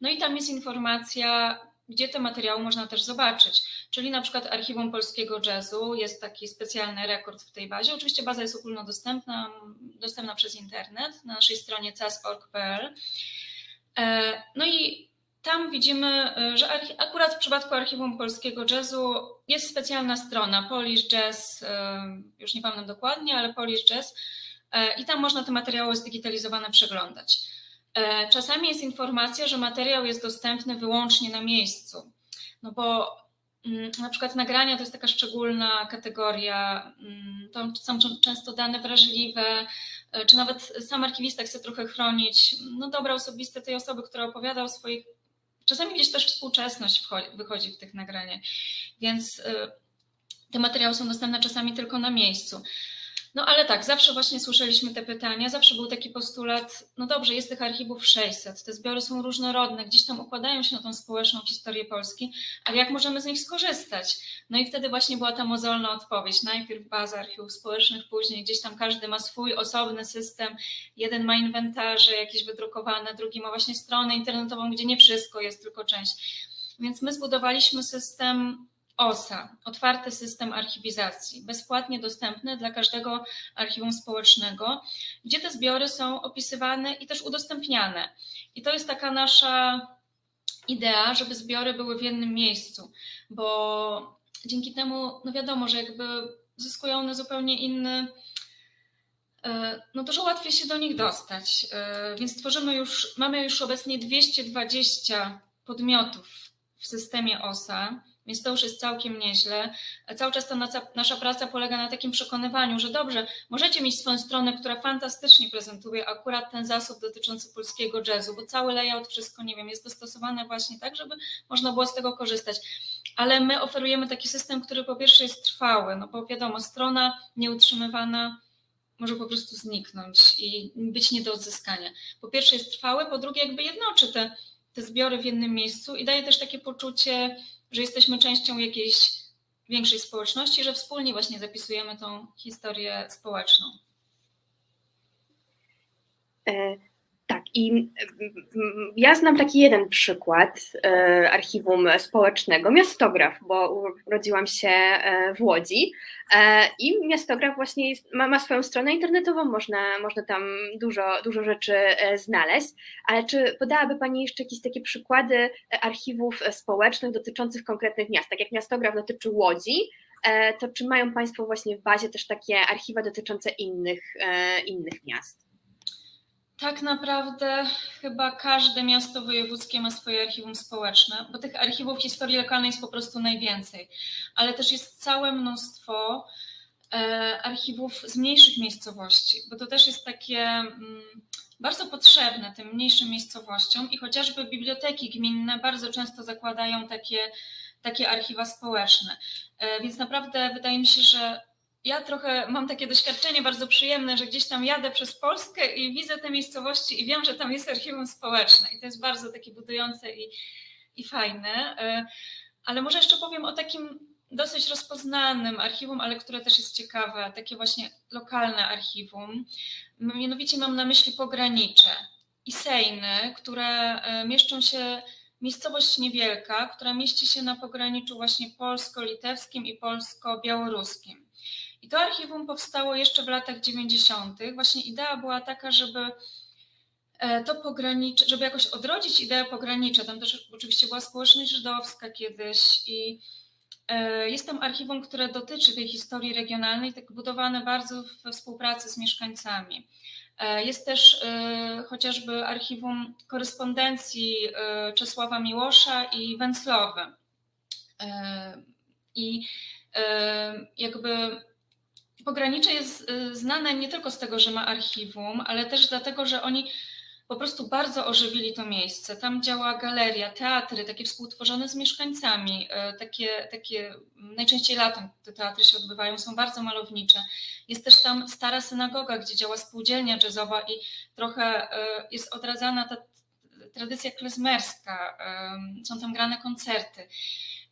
No i tam jest informacja, gdzie te materiały można też zobaczyć. Czyli na przykład Archiwum Polskiego Jazzu jest taki specjalny rekord w tej bazie. Oczywiście baza jest ogólnodostępna, dostępna przez internet na naszej stronie cas.org.pl. E, no i tam widzimy, e, że akurat w przypadku Archiwum Polskiego Jazzu jest specjalna strona Polish Jazz, e, już nie pamiętam dokładnie, ale Polish Jazz i tam można te materiały zdigitalizowane przeglądać. Czasami jest informacja, że materiał jest dostępny wyłącznie na miejscu, no bo mm, na przykład nagrania to jest taka szczególna kategoria, mm, to są często dane wrażliwe, e, czy nawet sam archiwista chce trochę chronić no dobra osobiste tej osoby, która opowiada o swoich, czasami gdzieś też współczesność wychodzi w tych nagraniach, więc e, te materiały są dostępne czasami tylko na miejscu. No ale tak, zawsze właśnie słyszeliśmy te pytania, zawsze był taki postulat, no dobrze, jest tych archiwów 600, te zbiory są różnorodne, gdzieś tam układają się na tą społeczną historię Polski, ale jak możemy z nich skorzystać? No i wtedy właśnie była ta mozolna odpowiedź, najpierw baza archiwów społecznych, później gdzieś tam każdy ma swój osobny system, jeden ma inwentarze jakieś wydrukowane, drugi ma właśnie stronę internetową, gdzie nie wszystko jest, tylko część. Więc my zbudowaliśmy system OSA, otwarty system archiwizacji, bezpłatnie dostępny dla każdego archiwum społecznego, gdzie te zbiory są opisywane i też udostępniane. I to jest taka nasza idea, żeby zbiory były w jednym miejscu, bo dzięki temu, no wiadomo, że jakby zyskują one zupełnie inny, e, no dużo łatwiej się do nich dostać. E, więc tworzymy już, mamy już obecnie 220 podmiotów w systemie OSA więc to już jest całkiem nieźle. Cały czas ta nasza praca polega na takim przekonywaniu, że dobrze, możecie mieć swoją stronę, która fantastycznie prezentuje akurat ten zasób dotyczący polskiego jazzu, bo cały layout, wszystko, nie wiem, jest dostosowane właśnie tak, żeby można było z tego korzystać. Ale my oferujemy taki system, który po pierwsze jest trwały, no bo wiadomo, strona nieutrzymywana może po prostu zniknąć i być nie do odzyskania. Po pierwsze jest trwały, po drugie jakby jednoczy te, te zbiory w jednym miejscu i daje też takie poczucie że jesteśmy częścią jakiejś większej społeczności, że wspólnie właśnie zapisujemy tą historię społeczną. Tak, i mm, ja znam taki jeden przykład e, archiwum społecznego, miastograf, bo urodziłam się e, w Łodzi e, i miastograf właśnie jest, ma, ma swoją stronę internetową, można, można tam dużo, dużo rzeczy znaleźć, ale czy podałaby Pani jeszcze jakieś takie przykłady archiwów społecznych dotyczących konkretnych miast, tak jak miastograf dotyczy Łodzi, to czy mają Państwo właśnie w bazie też takie archiwa dotyczące innych, innych miast? Tak naprawdę chyba każde miasto wojewódzkie ma swoje archiwum społeczne, bo tych archiwów historii lokalnej jest po prostu najwięcej, ale też jest całe mnóstwo e, archiwów z mniejszych miejscowości, bo to też jest takie mm, bardzo potrzebne tym mniejszym miejscowościom i chociażby biblioteki gminne bardzo często zakładają takie, takie archiwa społeczne. E, więc naprawdę wydaje mi się, że ja trochę mam takie doświadczenie bardzo przyjemne, że gdzieś tam jadę przez Polskę i widzę te miejscowości i wiem, że tam jest archiwum społeczne i to jest bardzo takie budujące i, i fajne. E, ale może jeszcze powiem o takim dosyć rozpoznanym archiwum, ale które też jest ciekawe, takie właśnie lokalne archiwum. Mianowicie mam na myśli pogranicze i sejny, które e, mieszczą się miejscowość niewielka, która mieści się na pograniczu właśnie polsko-litewskim i polsko-białoruskim. I to archiwum powstało jeszcze w latach 90. Właśnie idea była taka, żeby e, to pogranicze, żeby jakoś odrodzić ideę pogranicza. Tam też oczywiście była społeczność żydowska kiedyś i e, jest tam archiwum, które dotyczy tej historii regionalnej, tak budowane bardzo we współpracy z mieszkańcami. E, jest też chociażby archiwum korespondencji Czesława Miłosza i Węclowy. I jakby Pogranicze jest y, znane nie tylko z tego, że ma archiwum, ale też dlatego, że oni po prostu bardzo ożywili to miejsce. Tam działa galeria, teatry, takie współtworzone z mieszkańcami, y, takie, takie najczęściej latem te teatry się odbywają, są bardzo malownicze. Jest też tam stara synagoga, gdzie działa spółdzielnia jazzowa i trochę y, jest odradzana ta tradycja klezmerska, są tam grane koncerty.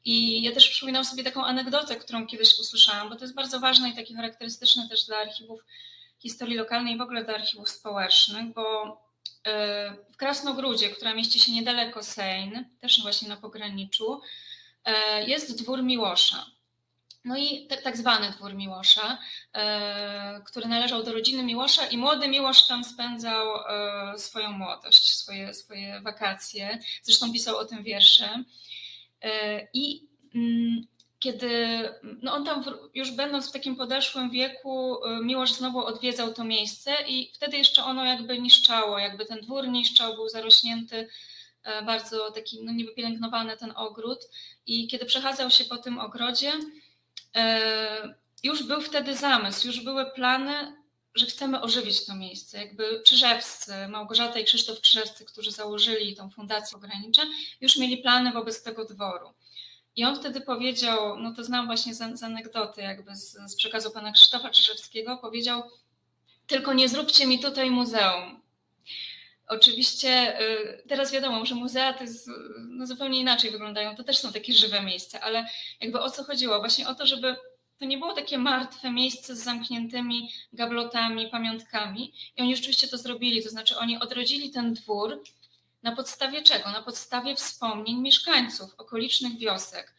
I ja też przypominam sobie taką anegdotę, którą kiedyś usłyszałam, bo to jest bardzo ważne i takie charakterystyczne też dla archiwów historii lokalnej i w ogóle dla archiwów społecznych, bo e, w Krasnogródzie, która mieści się niedaleko Sejn, też właśnie na pograniczu, e, jest dwór Miłosza. No i tak zwany dwór Miłosza, e, który należał do rodziny Miłosza i młody Miłosz tam spędzał swoją młodość, swoje, swoje wakacje. Zresztą pisał o tym wiersze. E, I mm, kiedy no on tam już będąc w takim podeszłym wieku, e, Miłosz znowu odwiedzał to miejsce i wtedy jeszcze ono jakby niszczało, jakby ten dwór niszczał, był zarośnięty, e, bardzo taki no, niewypielęgnowany ten ogród. I kiedy przechadzał się po tym ogrodzie, już był wtedy zamysł, już były plany, że chcemy ożywić to miejsce. Jakby Czyżewscy, Małgorzata i Krzysztof Czyżewscy, którzy założyli tą fundację Ogranicze, już mieli plany wobec tego dworu. I on wtedy powiedział, no to znam właśnie z, z anegdoty, jakby z, z przekazu pana Krzysztofa Czyżewskiego, powiedział, tylko nie zróbcie mi tutaj muzeum. Oczywiście y, teraz wiadomo, że muzea to jest, no zupełnie inaczej wyglądają, to też są takie żywe miejsca, ale jakby o co chodziło? Właśnie o to, żeby to nie było takie martwe miejsce z zamkniętymi gablotami, pamiątkami. I oni rzeczywiście to zrobili, to znaczy oni odrodzili ten dwór na podstawie czego? Na podstawie wspomnień mieszkańców okolicznych wiosek.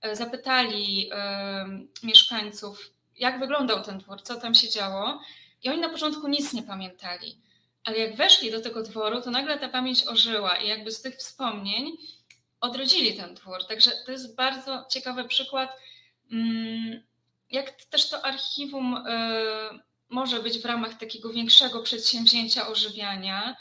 E, zapytali y, mieszkańców, jak wyglądał ten dwór, co tam się działo, i oni na początku nic nie pamiętali. Ale jak weszli do tego dworu, to nagle ta pamięć ożyła i jakby z tych wspomnień odrodzili ten dwór. Także to jest bardzo ciekawy przykład. Mm, jak też to archiwum y, może być w ramach takiego większego przedsięwzięcia ożywiania,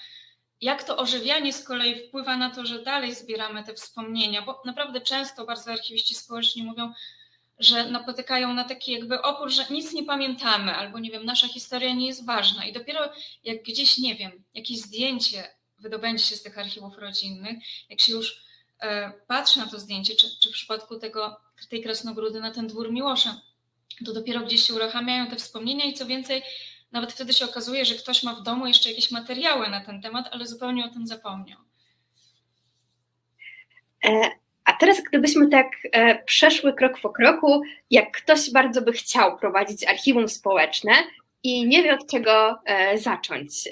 jak to ożywianie z kolei wpływa na to, że dalej zbieramy te wspomnienia, bo naprawdę często bardzo archiwiści społeczni mówią, że napotykają na taki jakby opór, że nic nie pamiętamy, albo nie wiem, nasza historia nie jest ważna. I dopiero jak gdzieś, nie wiem, jakieś zdjęcie wydobędzie się z tych archiwów rodzinnych, jak się już e, patrzy na to zdjęcie, czy, czy w przypadku tego, tej krasnogródy na ten dwór Miłosza, to dopiero gdzieś się uruchamiają te wspomnienia i co więcej, nawet wtedy się okazuje, że ktoś ma w domu jeszcze jakieś materiały na ten temat, ale zupełnie o tym zapomniał. E, a teraz, gdybyśmy tak e, przeszły krok po kroku, jak ktoś bardzo by chciał prowadzić archiwum społeczne i nie wie od czego e, zacząć,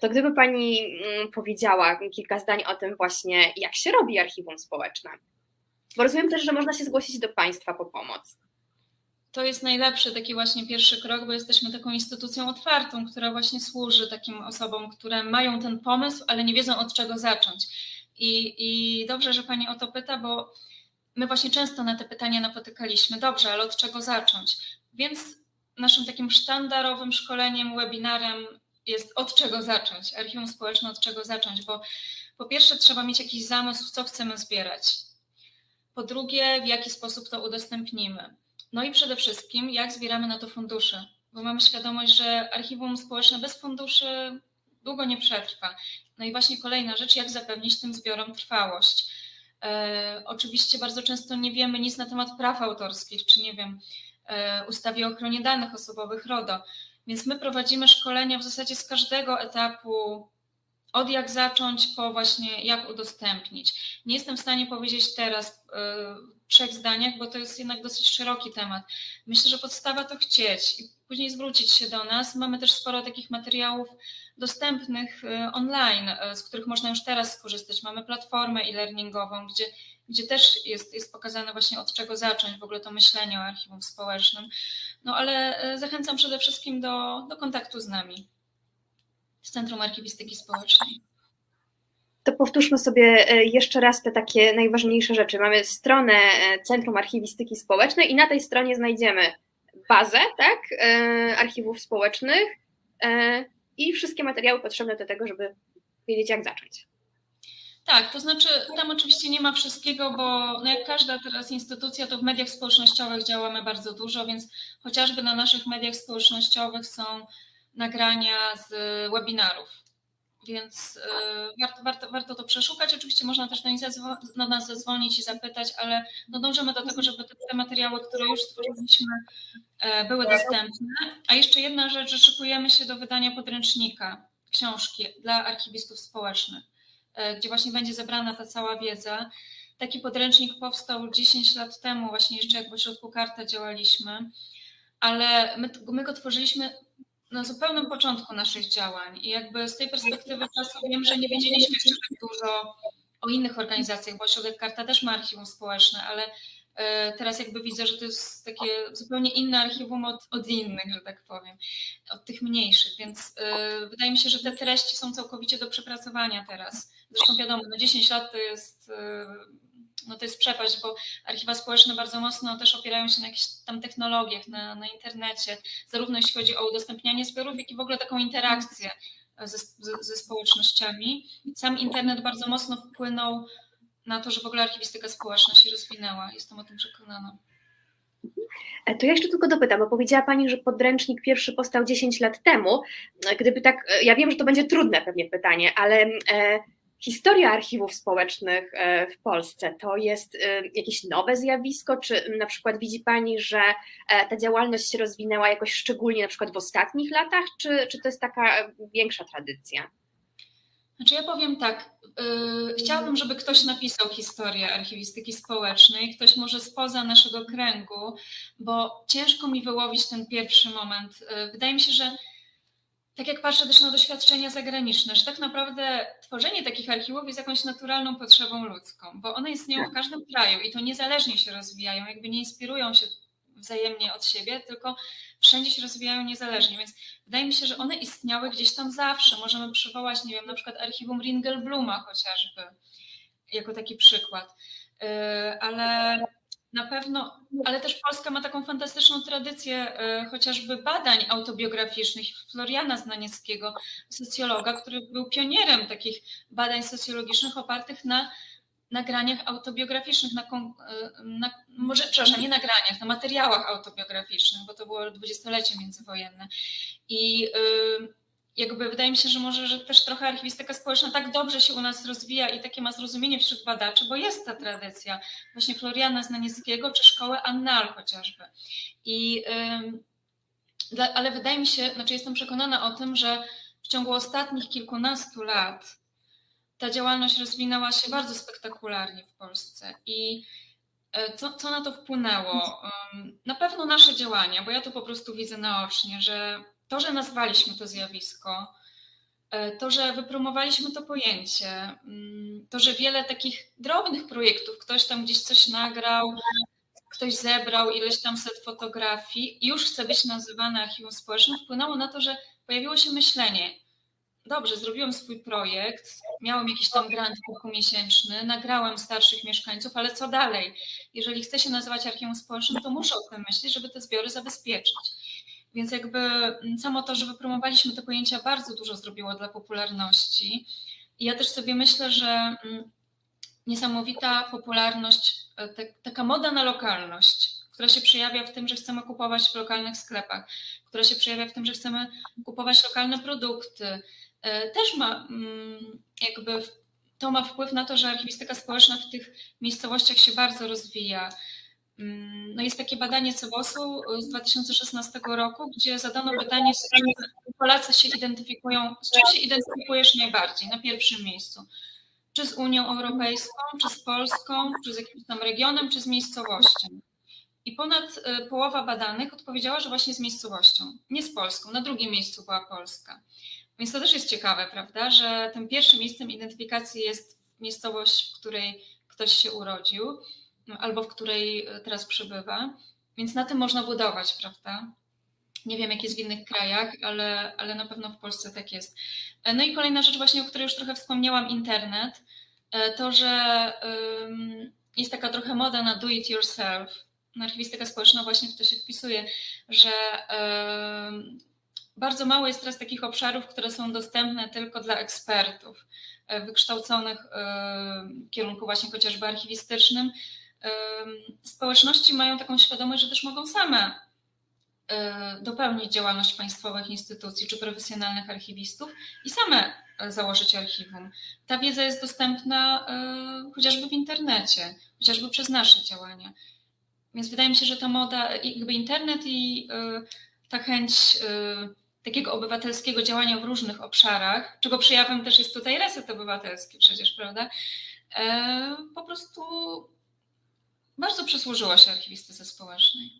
to gdyby Pani mm, powiedziała kilka zdań o tym właśnie, jak się robi archiwum społeczne. Bo rozumiem też, że można się zgłosić do Państwa po pomoc to jest najlepszy taki właśnie pierwszy krok, bo jesteśmy taką instytucją otwartą, która właśnie służy takim osobom, które mają ten pomysł, ale nie wiedzą od czego zacząć. I, i dobrze, że Pani o to pyta, bo my właśnie często na te pytania napotykaliśmy. Dobrze, ale od czego zacząć? Więc naszym takim sztandarowym szkoleniem, webinarem jest od czego zacząć, archiwum społeczne od czego zacząć, bo po pierwsze trzeba mieć jakiś zamysł, co chcemy zbierać. Po drugie, w jaki sposób to udostępnimy. No i przede wszystkim, jak zbieramy na to fundusze, bo mamy świadomość, że archiwum społeczne bez funduszy długo nie przetrwa. No i właśnie kolejna rzecz, jak zapewnić tym zbiorom trwałość. E, oczywiście bardzo często nie wiemy nic na temat praw autorskich, czy nie wiem, e, ustawie o ochronie danych osobowych RODO. Więc my prowadzimy szkolenia w zasadzie z każdego etapu, od jak zacząć, po właśnie jak udostępnić. Nie jestem w stanie powiedzieć teraz w trzech zdaniach, bo to jest jednak dosyć szeroki temat. Myślę, że podstawa to chcieć i później zwrócić się do nas. Mamy też sporo takich materiałów dostępnych y, online, y, z których można już teraz skorzystać. Mamy platformę e-learningową, gdzie, gdzie też jest, jest pokazane właśnie od czego zacząć w ogóle to myślenie o archiwum społecznym. No ale y, zachęcam przede wszystkim do, do kontaktu z nami, z Centrum Archiwistyki Społecznej. To powtórzmy sobie jeszcze raz te takie najważniejsze rzeczy. Mamy stronę Centrum Archiwistyki Społecznej i na tej stronie znajdziemy bazę tak, archiwów społecznych, i wszystkie materiały potrzebne do tego, żeby wiedzieć, jak zacząć. Tak, to znaczy tam oczywiście nie ma wszystkiego, bo no jak każda teraz instytucja, to w mediach społecznościowych działamy bardzo dużo, więc chociażby na naszych mediach społecznościowych są nagrania z webinarów więc y, warto, warto, warto to przeszukać. Oczywiście można też do nas zadzwonić i zapytać, ale no dążymy do tego, żeby te materiały, które już stworzyliśmy, e, były dostępne. A jeszcze jedna rzecz, że szykujemy się do wydania podręcznika, książki dla archiwistów społecznych, e, gdzie właśnie będzie zebrana ta cała wiedza. Taki podręcznik powstał 10 lat temu, właśnie jeszcze jak w ośrodku Karta działaliśmy, ale my, my go tworzyliśmy na zupełnym początku naszych działań i jakby z tej perspektywy czasu wiem, że nie wiedzieliśmy jeszcze tak dużo o innych organizacjach, bo Ośrodek Karta też ma archiwum społeczne, ale e, teraz jakby widzę, że to jest takie zupełnie inne archiwum od, od innych, że tak powiem, od tych mniejszych, więc e, wydaje mi się, że te treści są całkowicie do przepracowania teraz. Zresztą wiadomo, no 10 lat to jest e, no to jest przepaść, bo archiwa społeczne bardzo mocno też opierają się na jakichś tam technologiach, na, na internecie, zarówno jeśli chodzi o udostępnianie zbiorów, jak i w ogóle taką interakcję ze, ze, społecznościami. Sam internet bardzo mocno wpłynął na to, że w ogóle archiwistyka społeczna się rozwinęła. Jestem o tym przekonana. E, to ja jeszcze tylko dopytam, bo powiedziała Pani, że podręcznik pierwszy powstał 10 lat temu. E, gdyby tak, e, ja wiem, że to będzie trudne pewnie pytanie, ale historia archiwów społecznych e, w Polsce to jest e, jakieś nowe zjawisko? Czy na przykład widzi Pani, że e, ta działalność się rozwinęła jakoś szczególnie na przykład w ostatnich latach, czy, czy to jest taka większa tradycja? Znaczy ja powiem tak, chciałabym, żeby ktoś napisał historię archiwistyki społecznej, ktoś może spoza naszego kręgu, bo ciężko mi wyłowić ten pierwszy moment. Wydaje mi się, że tak jak patrzę też na doświadczenia zagraniczne, że tak naprawdę tworzenie takich archiwów jest jakąś naturalną potrzebą ludzką, bo one istnieją w tak. każdym kraju i to niezależnie się rozwijają, jakby nie inspirują się wzajemnie od siebie, tylko wszędzie się rozwijają niezależnie, więc wydaje mi się, że one istniały gdzieś tam zawsze. Możemy przywołać, nie wiem, na przykład archiwum Ringelbluma chociażby, jako taki przykład. Yy, ale na pewno, ale też Polska ma taką fantastyczną tradycję e, chociażby badań autobiograficznych. Floriana Znanieckiego, socjologa, który był pionierem takich badań socjologicznych opartych na nagraniach autobiograficznych, na, e, na, może, przepraszam, nie nagraniach, na materiałach autobiograficznych, bo to było dwudziestolecie międzywojenne. I y, jakby wydaje mi się, że może że też trochę archiwistyka społeczna tak dobrze się u nas rozwija i takie ma zrozumienie wśród badaczy, bo jest ta tradycja właśnie Floriana Znanieckiego czy szkoły Annal chociażby. I, ale wydaje mi się, znaczy jestem przekonana o tym, że w ciągu ostatnich kilkunastu lat ta działalność rozwinęła się bardzo spektakularnie w Polsce i e, co, co na to wpłynęło? Na pewno nasze działania, bo ja to po prostu widzę naocznie, że to, że nazwaliśmy to zjawisko, e, to, że wypromowaliśmy to pojęcie, mm, to, że wiele takich drobnych projektów, ktoś tam gdzieś coś nagrał, ktoś zebrał ileś tam set fotografii już chce być nazywany archiwum społecznym, wpłynęło na to, że pojawiło się myślenie, dobrze, zrobiłem swój projekt, miałem jakiś tam grant kilkumiesięczny, nagrałem starszych mieszkańców, ale co dalej? Jeżeli chcę się nazywać archiwum społecznym, to muszę o tym myśleć, żeby te zbiory zabezpieczyć. Więc jakby mm, samo to, że wypromowaliśmy te pojęcia, bardzo dużo zrobiło dla popularności. I ja też sobie myślę, że mm, niesamowita popularność, e, taka moda na lokalność, która się przejawia w tym, że chcemy kupować w lokalnych sklepach, która się przejawia w tym, że chcemy kupować lokalne produkty, e, też ma mm, jakby to ma wpływ na to, że archiwistyka społeczna w tych miejscowościach się bardzo rozwija. Mm, no jest takie badanie CEBOS-u z 2016 roku, gdzie zadano pytanie, z czym Polacy się identyfikują, z czym się identyfikujesz najbardziej na pierwszym miejscu? Czy z Unią Europejską, czy z Polską, czy z jakimś tam regionem, czy z miejscowością? I ponad y, połowa badanych odpowiedziała, że właśnie z miejscowością, nie z Polską. Na drugim miejscu była Polska. Więc to też jest ciekawe, prawda, że tym pierwszym miejscem identyfikacji jest miejscowość, w której ktoś się urodził albo w której y, teraz przebywa. Więc na tym można budować, prawda? Nie wiem, jak jest w innych krajach, ale, ale na pewno w Polsce tak jest. E, no i kolejna rzecz, właśnie o której już trochę wspomniałam, internet. E, to, że jest taka trochę moda na do it yourself, archiwistyka społeczna właśnie w to się wpisuje, że bardzo mało jest teraz takich obszarów, które są dostępne tylko dla ekspertów e, wykształconych w kierunku właśnie chociażby archiwistycznym. Społeczności mają taką świadomość, że też mogą same e, dopełnić działalność państwowych instytucji czy profesjonalnych archiwistów i same e, założyć archiwum. Ta wiedza jest dostępna chociażby w internecie, chociażby przez nasze działania. Więc wydaje mi się, że ta moda, jakby internet i ta chęć takiego obywatelskiego działania w różnych obszarach, czego przejawem też jest tutaj reset obywatelski przecież, prawda? E, po prostu bardzo przysłużyła się archiwistyce społecznej.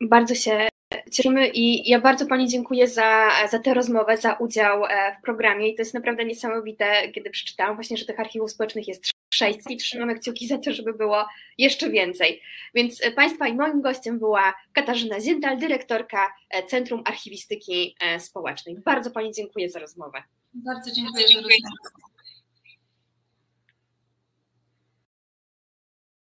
Bardzo się cieszymy i ja bardzo Pani dziękuję za, za tę rozmowę, za udział e, w programie i to jest naprawdę niesamowite, kiedy przeczytałam właśnie, że tych archiwów społecznych jest sześć i trzymamy kciuki za to, żeby było jeszcze więcej. Więc e, Państwa i moim gościem była Katarzyna Ziental, dyrektorka e, Centrum Archiwistyki Społecznej. Bardzo Pani dziękuję za rozmowę. Bardzo dziękuję za rozmowę.